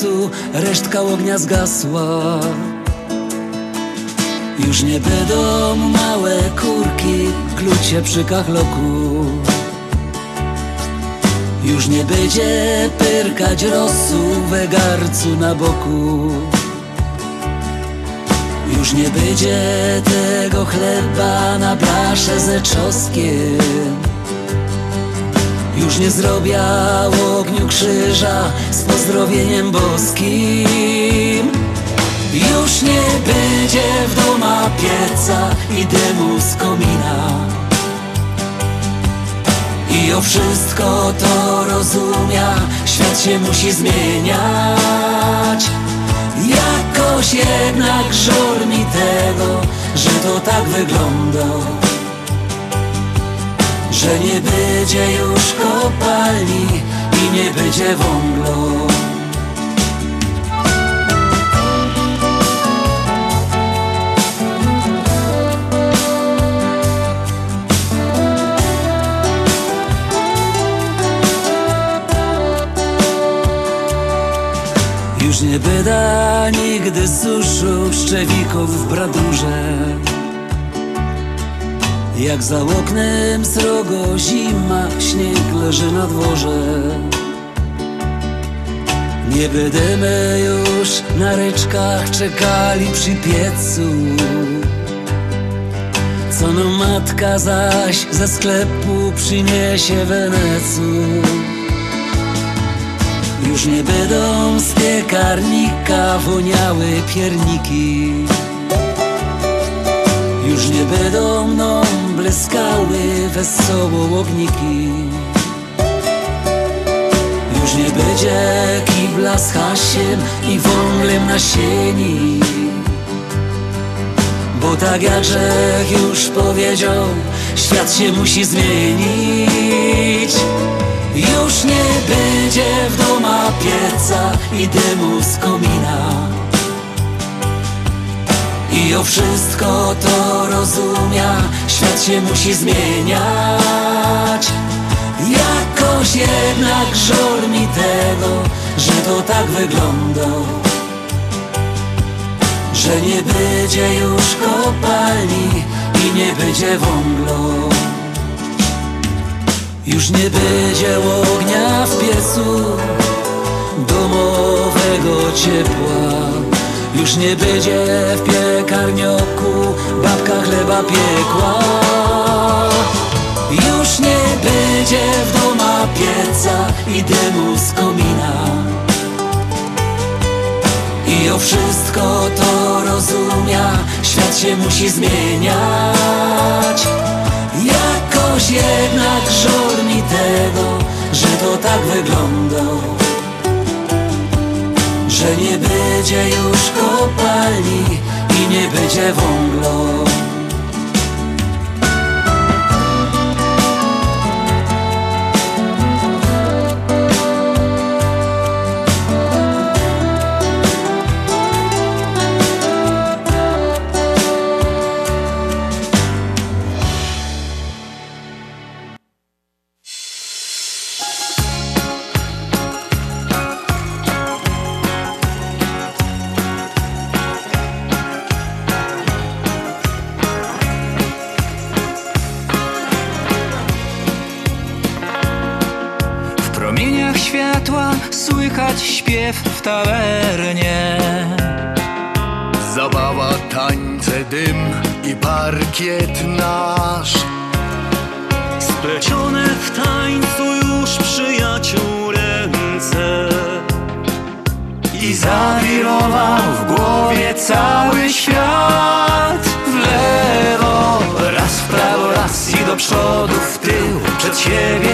Piecu resztka ognia zgasła. Już nie będą małe kurki klucie przy kachloku. Już nie będzie pyrkać rosu we garcu na boku. Już nie będzie tego chleba na blasze ze czosnkiem. Już nie zrobię ogniu krzyża pozdrowieniem boskim. Już nie będzie w doma pieca i dymu z komina. I o wszystko to rozumia, świat się musi zmieniać. Jakoś jednak żal mi tego, że to tak wygląda. Że nie będzie już kopalni i nie będzie wąglo. Nie byda nigdy suszu szczewików w bradurze. Jak za oknem srogo zima, śnieg leży na dworze. Nie będziemy już na ryczkach czekali przy piecu. Co no matka zaś ze sklepu przyniesie wenecu już nie będą z piekarnika woniały pierniki. Już nie będą mną błyskały wesoło ogniki. Już nie będzie kibla z hasiem i wąglem na sieni. Bo tak jak Grzech już powiedział, świat się musi zmienić już nie będzie w doma pieca i dymu z komina. I o wszystko to rozumia, świat się musi zmieniać. Jakoś jednak żal mi tego, że to tak wygląda. Że nie będzie już kopalni i nie będzie wąglo już nie będzie ognia w piecu domowego ciepła. Już nie będzie w piekarnioku babka chleba piekła. Już nie będzie w doma pieca i dymu z komina. I o wszystko to rozumia, świat się musi zmieniać. Jakoś jednak żal mi tego, że to tak wygląda. Że nie będzie już kopalni i nie będzie wąglo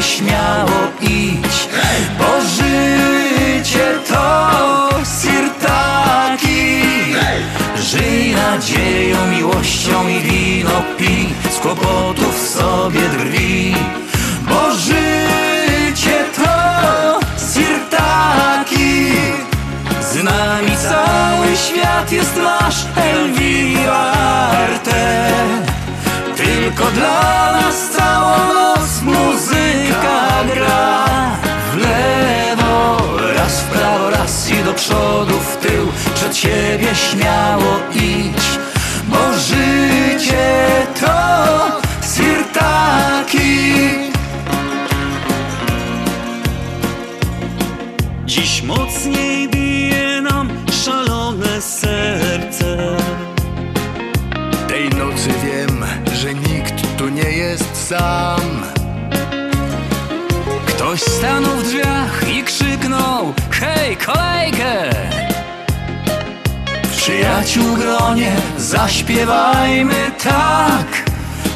śmiało idź Bo życie to sirtaki Żyj nadzieją, miłością i wino pij kłopotów sobie drwi. Bo życie to sirtaki, z nami cały świat jest nasz Elwiarte. Tylko dla nas siebie śmiało idź Bo życie to sirtaki Dziś mocniej bije nam szalone serce Tej nocy wiem, że nikt tu nie jest sam. Ktoś stanął w drzwiach i krzyknął Hej, kolejkę! Przyjaciół gronie zaśpiewajmy tak.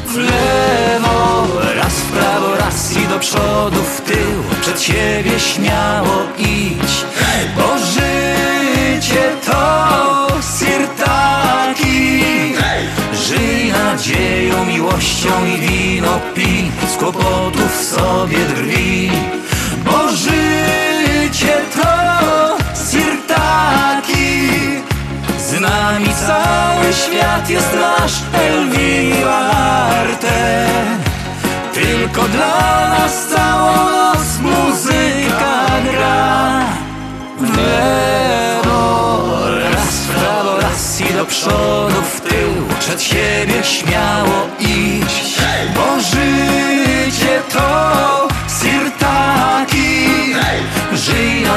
W lewo, raz w prawo, raz i do przodu, w tył Przed siebie śmiało idź. Bo życie to sirtaki Żyj nadzieją, miłością i wino pij Z kłopotów sobie drwi. Bo życie Z nami cały świat jest nasz Elwiarte Tylko dla nas całą noc muzyka gra. W lewo, raz w prawo, raz i do przodu, w tył Przed siebie śmiało iść. Bo życie to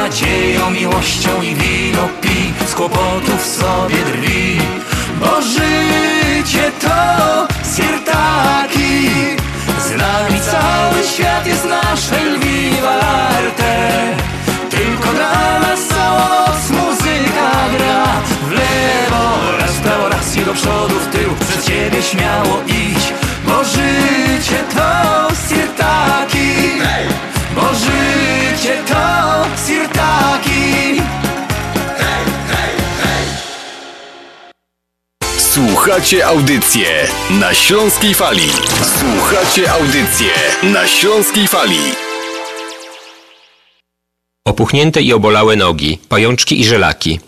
nadzieją, miłością i wino pij Z kłopotów sobie drwi. Bo życie to sirtaki Z nami cały świat jest nasz Elwiarte Tylko dla nas cała muzyka gra. W lewo, raz w prawo, raz i do przodu, w tył Przed siebie śmiało idź Bo życie to sirtaki Bo życie Słuchacie audycję na Śląskiej Fali. Słuchacie audycję na Śląskiej Fali. Opuchnięte i obolałe nogi, pajączki i żelaki,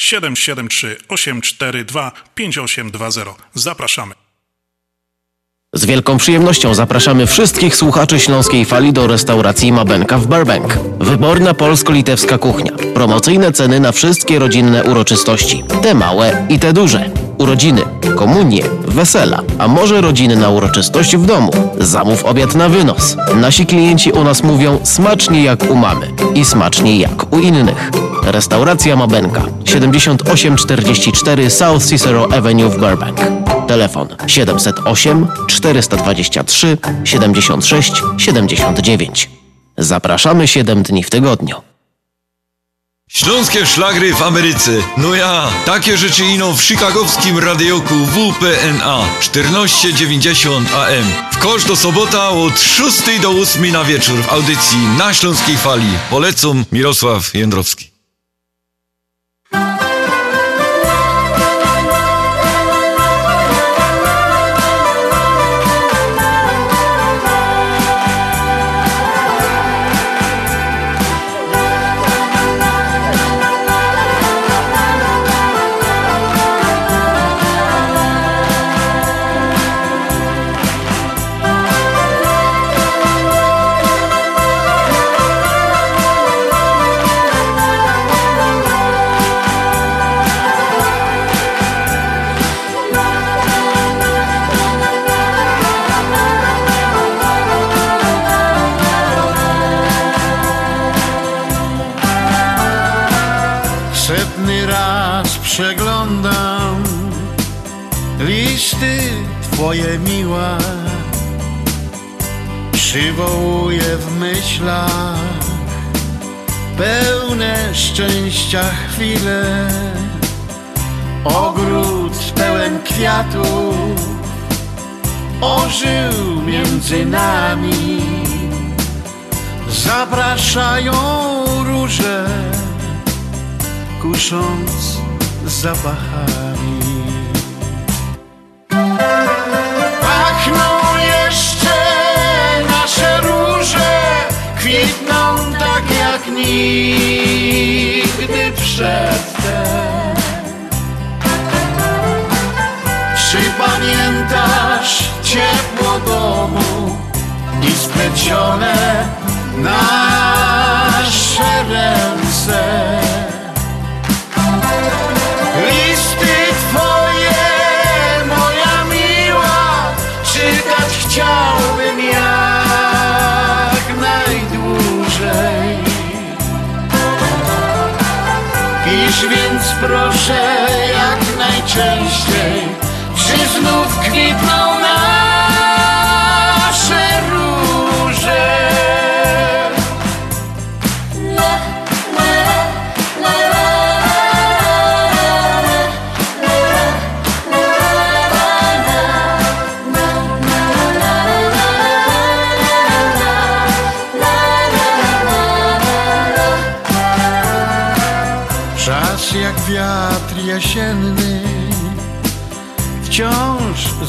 773 842 5820. Zapraszamy. Z wielką przyjemnością zapraszamy wszystkich słuchaczy Śląskiej Fali do restauracji Mabenka w Burbank. Wyborna polsko-litewska kuchnia. Promocyjne ceny na wszystkie rodzinne uroczystości. Te małe i te duże. Urodziny, komunie, wesela, a może rodziny na uroczystość w domu. Zamów obiad na wynos. Nasi klienci u nas mówią smacznie jak u mamy i smacznie jak u innych. Restauracja Mabenka 7844 South Cicero Avenue w Burbank. Telefon 708 423 76 79. Zapraszamy 7 dni w tygodniu. Śląskie szlagry w Ameryce. No ja, takie rzeczy ino w chicagowskim radioku WPNA 1490 AM. W każdą sobota od 6 do 8 na wieczór w audycji na Śląskiej Fali. Polecam Mirosław Jędrowski. Thank. Przywołuję w myślach pełne szczęścia chwile, ogród pełen kwiatów ożył między nami. Zapraszają róże, kusząc zapachami. Tak jak nigdy przedtem. Czy pamiętasz ciepło domu i splecione nasze proszę jak najczęściej, czy znów kwitną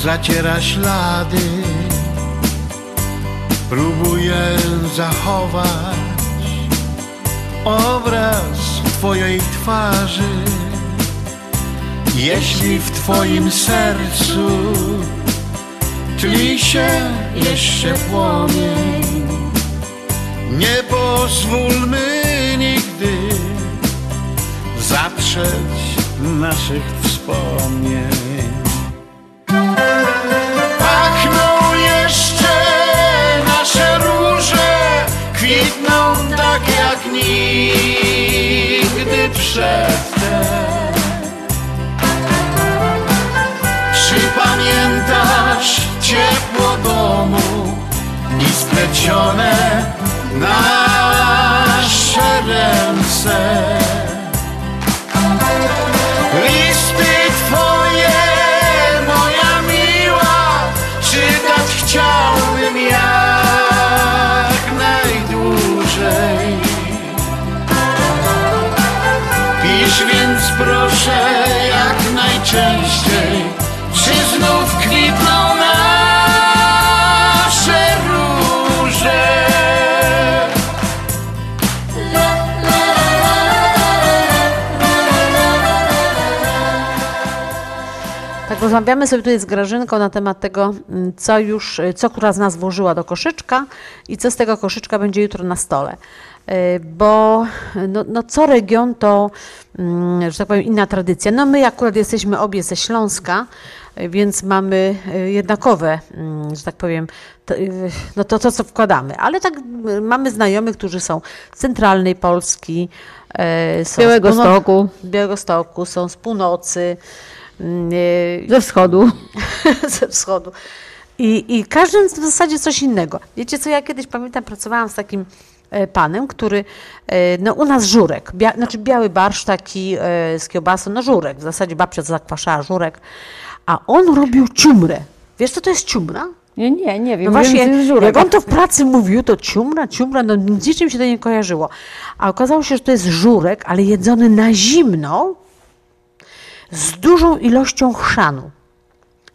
zaciera ślady. Próbuję zachować obraz Twojej twarzy. Jeśli w Twoim sercu tli się jeszcze płomień, nie pozwólmy nigdy zatrzeć naszych wspomnień. Przedtem. Czy pamiętasz ciepło domu i splecione nasze ręce? Proszę jak najczęściej, czy znów kwitną nasze róże. Tak rozmawiamy sobie tutaj z Grażynką na temat tego, mm, co już, y, co która z nas włożyła do koszyczka i co z tego koszyczka będzie jutro na stole. Y, Bo no, no co region to, mm, że tak powiem, inna tradycja. No my akurat jesteśmy obie ze Śląska, y, więc mamy y, jednakowe, mm, że tak powiem, to, no to, to co wkładamy. Ale tak mamy znajomych, którzy są z centralnej Polski, są z Białego północ- Stoku. Białego Stoku, są z północy. mm, Ze wschodu. ze wschodu. I, I każdy w zasadzie coś innego. Wiecie co, ja kiedyś pamiętam, pracowałam z takim panem, który, e, no u nas żurek, bia, znaczy biały barszcz taki e, z kiełbasą, no żurek, w zasadzie babcia zakwaszała żurek, a on robił ciumrę. Wiesz co to jest ciumra? Nie, nie, nie wiem. No właśnie, jak on to w pracy mówił, to ciumra, ciumra, no z niczym się to nie kojarzyło. A okazało się, że to jest żurek, ale jedzony na zimno z dużą ilością chrzanu.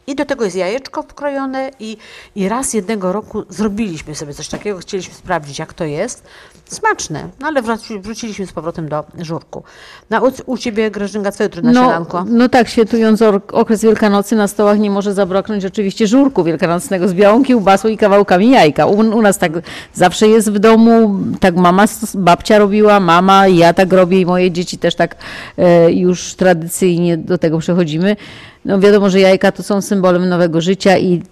I do tego jest jajeczko wkrojone i, i raz jednego roku zrobiliśmy sobie coś takiego, chcieliśmy sprawdzić jak to jest. Smaczne, no ale wraci, wróciliśmy z powrotem do żurku. No, u, u Ciebie Grażynka, co jutro na No, śniadanko? no tak, świętując okres Wielkanocy na stołach nie może zabraknąć oczywiście żurku wielkanocnego z białą kiełbasą i kawałkami jajka. U, u nas tak zawsze jest w domu, tak mama, babcia robiła, mama, ja tak robię i moje dzieci też tak e, już tradycyjnie do tego przechodzimy. No wiadomo, że jajka to są symbolem nowego życia i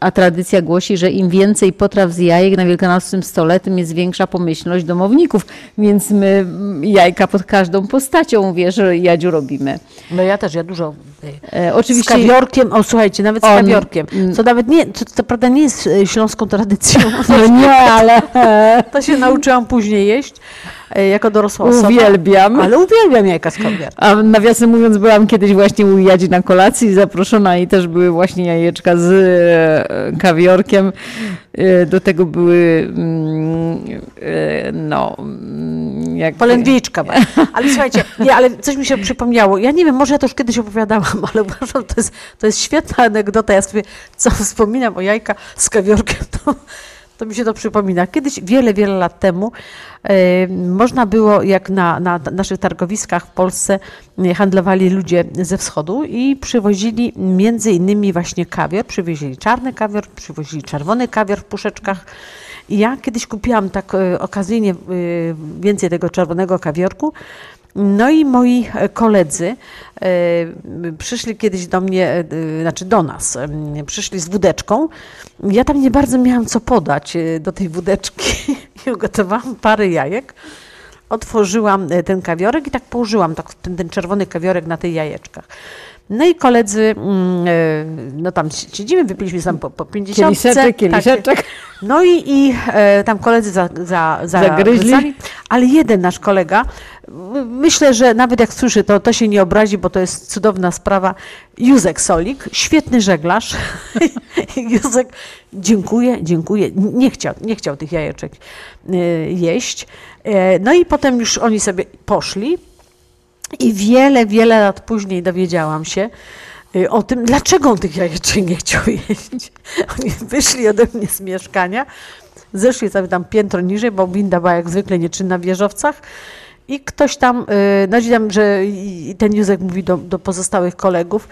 a tradycja głosi, że im więcej potraw z jajek na wielkanocnym stole, tym jest większa pomyślność domowników. Więc my jajka pod każdą postacią, wiesz, Jadziu, robimy. No ja też, ja dużo. E, oczywiście- Z kawiorkiem, o słuchajcie, nawet z On- kawiorkiem. Co nawet nie, co, co prawda nie jest e, śląską tradycją. No nie, ale... To się nauczyłam później jeść, e, jako dorosła osoba. Uwielbiam. Ale uwielbiam jajka z kawiorkiem. A nawiasem mówiąc, byłam kiedyś właśnie u Jadzi na kolacji zaproszona i też były właśnie jajeczka z e, kawiorkiem. E, Do tego były mm, e, no mm, jak Polędwiczka. Ale słuchajcie, nie, ale coś mi się przypomniało. Ja nie wiem, może ja to już kiedyś opowiadałam, ale uważam, to jest, to jest świetna anegdota. Ja sobie co wspominam o jajka z kawiorkiem, to, to mi się to przypomina. Kiedyś, wiele, wiele lat temu, e, można było, jak na, na naszych targowiskach w Polsce e, handlowali ludzie ze wschodu i przywozili między innymi właśnie kawior, przywozili czarny kawior, przywozili czerwony kawior w puszeczkach. I ja kiedyś kupiłam tak e, okazyjnie e, więcej tego czerwonego kawiorku. No i moi e, koledzy przyszli kiedyś do mnie, znaczy do nas, przyszli z wódeczką. Ja tam nie bardzo miałam co podać do tej wódeczki i ugotowałam parę jajek. Otworzyłam ten kawiorek i tak położyłam tak, ten, ten czerwony kawiorek na tych jajeczkach. No i koledzy, mm, e, no tam siedzimy, wypiliśmy sam po, po 50. Kieliszeczek, kieliszeczek. No i, i e, tam koledzy za, za, za, Zagryźli. zagryzali, ale jeden nasz kolega, myślę, że nawet jak słyszy, to, to się nie obrazi, bo to jest cudowna sprawa. Józek Solik, świetny żeglarz. Józek, dziękuję, dziękuję. Nie chciał, nie chciał tych jajeczek e, jeść. No i potem już oni sobie poszli. I wiele, wiele lat później dowiedziałam się y, o tym, dlaczego on tych jajeczek nie chciał jeść. Oni wyszli ode mnie z mieszkania, zeszli sobie tam piętro niżej, bo winda była jak zwykle nieczynna w wieżowcach. I ktoś tam, y, no tam, że ten Józek mówi do, do pozostałych kolegów,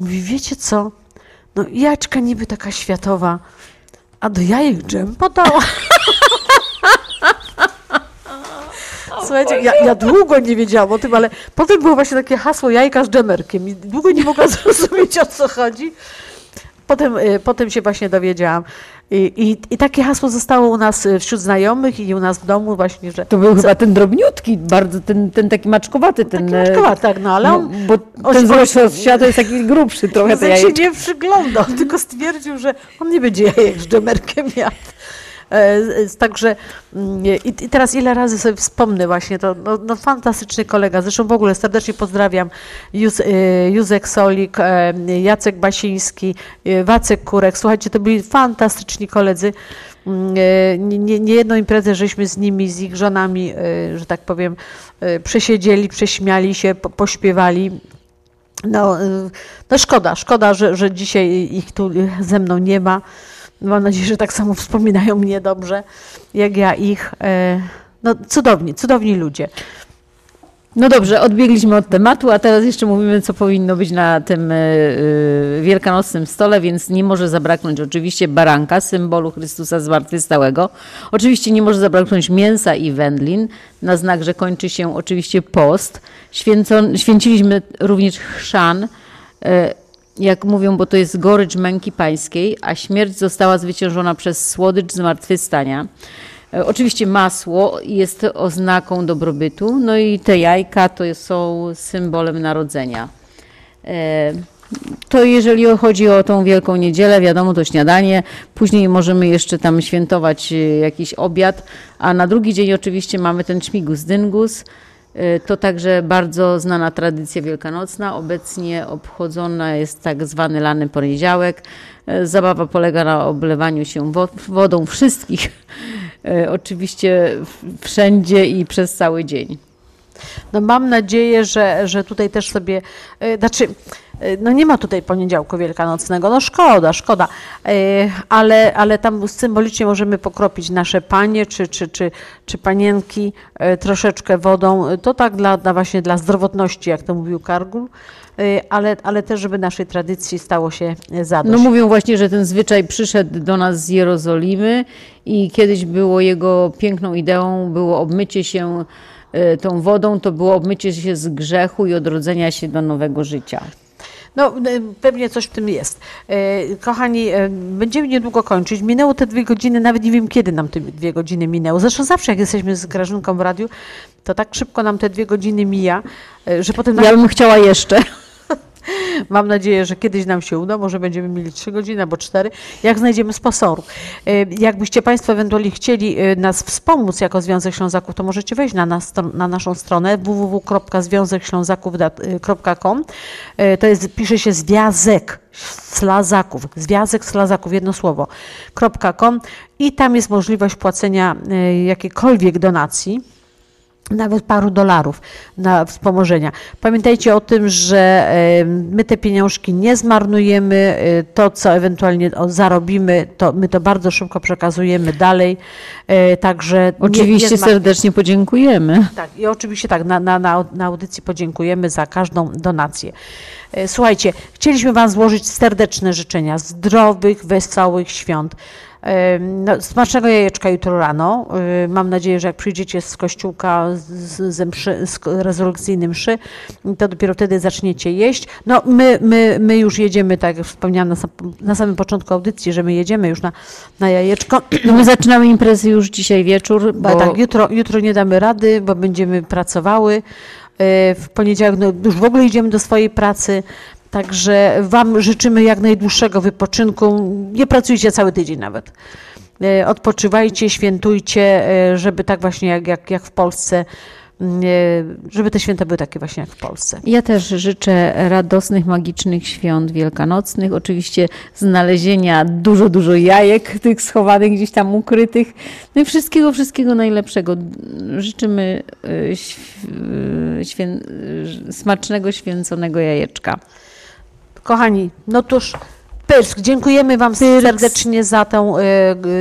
mówi, wiecie co, no jajeczka niby taka światowa, a do jajek dżem podała. Słuchajcie, ja, ja długo nie wiedziałam o tym, ale potem było właśnie takie hasło jajka z dżemerkiem i długo nie mogłam zrozumieć o co chodzi. Potem, y, potem się właśnie dowiedziałam. I, i, I takie hasło zostało u nas y, wśród znajomych i u nas w domu właśnie, że... To był chyba ten drobniutki, bardzo ten, ten taki maczkowaty. Ten, Taki maczkowaty, tak, no ale on- bo on ten z świata jest taki grubszy trochę te Józek się nie przyglądał, tylko stwierdził, że on nie będzie jajek z dżemerkiem jadł. E, Także mm, i, teraz ile razy sobie wspomnę właśnie, to no, no fantastyczny kolega, zresztą w ogóle serdecznie pozdrawiam Józ, e, Józek Solik, e, Jacek Basiński, Wacek Kurek, słuchajcie, to byli fantastyczni koledzy. Mm, Nie, nie, nie imprezę żeśmy z nimi, z ich żonami, że tak powiem, przesiedzieli, prześmiali się, po, pośpiewali. No, no szkoda, szkoda, że, że dzisiaj ich tu ze mną nie ma. Mam nadzieję, że tak samo wspominają mnie dobrze, jak ja ich. E, No cudowni, cudowni ludzie. No dobrze, odbiegliśmy od tematu, a teraz jeszcze mówimy, co powinno być na tym y, y, wielkanocnym stole, więc nie może zabraknąć oczywiście baranka, symbolu Chrystusa Zmartwychwstałego. Oczywiście nie może zabraknąć mięsa i wędlin, na znak, że kończy się oczywiście post. Święco, święciliśmy również chrzan, jak mówią, bo to jest gorycz męki pańskiej, a śmierć została zwyciężona przez słodycz zmartwychwstania. E, Oczywiście masło jest oznaką dobrobytu, no i te jajka to są symbolem narodzenia. E, To jeżeli chodzi o tą Wielką Niedzielę, wiadomo, to śniadanie. Później możemy jeszcze tam świętować e, jakiś obiad, a na drugi dzień oczywiście mamy ten śmigus dyngus. E, To także bardzo znana tradycja wielkanocna. Obecnie obchodzona jest tak zwany lany poniedziałek. E, Zabawa polega na oblewaniu się wo- wodą wszystkich, e, oczywiście wszędzie i przez cały dzień. No mam nadzieję, że, że tutaj też sobie, znaczy, no nie ma tutaj poniedziałku wielkanocnego, no szkoda, szkoda, e, ale, ale tam symbolicznie możemy pokropić nasze panie czy, czy, czy, czy panienki e, troszeczkę wodą, to tak dla, dla właśnie dla zdrowotności, jak to mówił Kargul, ale, ale też, żeby naszej tradycji stało się zadość. No mówią właśnie, że ten zwyczaj przyszedł do nas z Jerozolimy i kiedyś było jego piękną ideą, było obmycie się tą wodą, to było obmycie się z grzechu i odrodzenia się do nowego życia. No, y, pewnie coś w tym jest. Y, Kochani, y, będziemy niedługo kończyć. Minęło te dwie godziny, nawet nie wiem, kiedy nam te dwie godziny minęło. Zresztą zawsze, jak jesteśmy z Grażynką w radiu, to tak szybko nam te dwie godziny mija, że potem... Ja bym chciała jeszcze. Mam nadzieję, że kiedyś nam się uda, może będziemy mieli 3 godziny albo 4, jak znajdziemy sponsorów. E, Jakbyście Państwo ewentualnie chcieli e, nas wspomóc jako Związek Ślązaków, to możecie wejść na, nas, na naszą stronę www.związekślązaków.com. E, To jest, pisze się Związek Slazaków, Związek Slazaków, jedno słowo, .com i tam jest możliwość płacenia jakiejkolwiek donacji nawet paru dolarów na wspomożenia. Pamiętajcie o tym, że my te pieniążki nie zmarnujemy, e, to co ewentualnie zarobimy, to my to bardzo szybko przekazujemy dalej, e, także nie- Oczywiście nie zmar- serdecznie podziękujemy. tak, i oczywiście tak, na, na, na, audycji podziękujemy za każdą donację. E, Słuchajcie, chcieliśmy Wam złożyć serdeczne życzenia zdrowych, wesołych świąt. No, smacznego jajeczka jutro rano. Mam nadzieję, że jak przyjdziecie z kościółka z, ze mszy, z mszy, to dopiero wtedy zaczniecie jeść. No, my, my, my już jedziemy, tak jak wspomniałam na, sam, na samym początku audycji, że my jedziemy już na, na jajeczko. No my zaczynamy imprezy już dzisiaj wieczór, Bo bo tak, jutro, jutro nie damy rady, bo będziemy pracowały. E, W poniedziałek no, już w ogóle idziemy do swojej pracy. Także Wam życzymy jak najdłuższego wypoczynku. Nie pracujcie cały tydzień nawet. E, Odpoczywajcie, świętujcie, e, żeby tak właśnie jak, jak, jak w Polsce, e, żeby te święta były takie właśnie jak w Polsce. Ja też życzę radosnych, magicznych świąt wielkanocnych. Oczywiście znalezienia dużo, dużo jajek, tych schowanych gdzieś tam ukrytych. No i wszystkiego, wszystkiego najlepszego. Życzymy św- świę, smacznego, święconego jajeczka. Kochani, no tuż Pyrsk, dziękujemy Wam serdecznie za tę,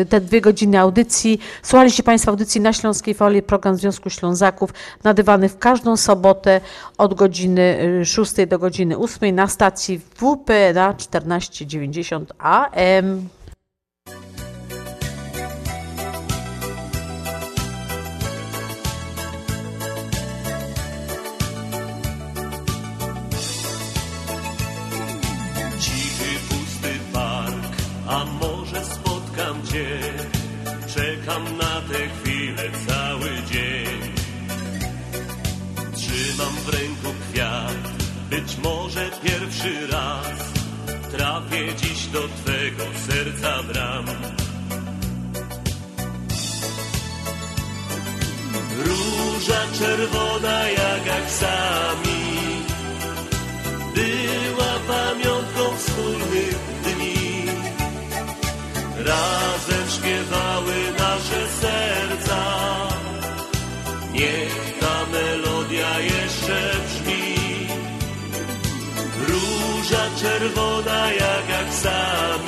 e, te dwie godziny audycji. Słuchaliście Państwo audycji na Śląskiej Fali, program Związku Ślązaków, nadawany w każdą sobotę od godziny e, 6 do godziny 8 na stacji WP na 1490 AM. Może pierwszy raz. Trafię dziś do Twego serca bram. Róża czerwona jak aksami była pamiątką wspólnych dni. Razem śpiewały nasze serca. Niech czerwona jak aksami.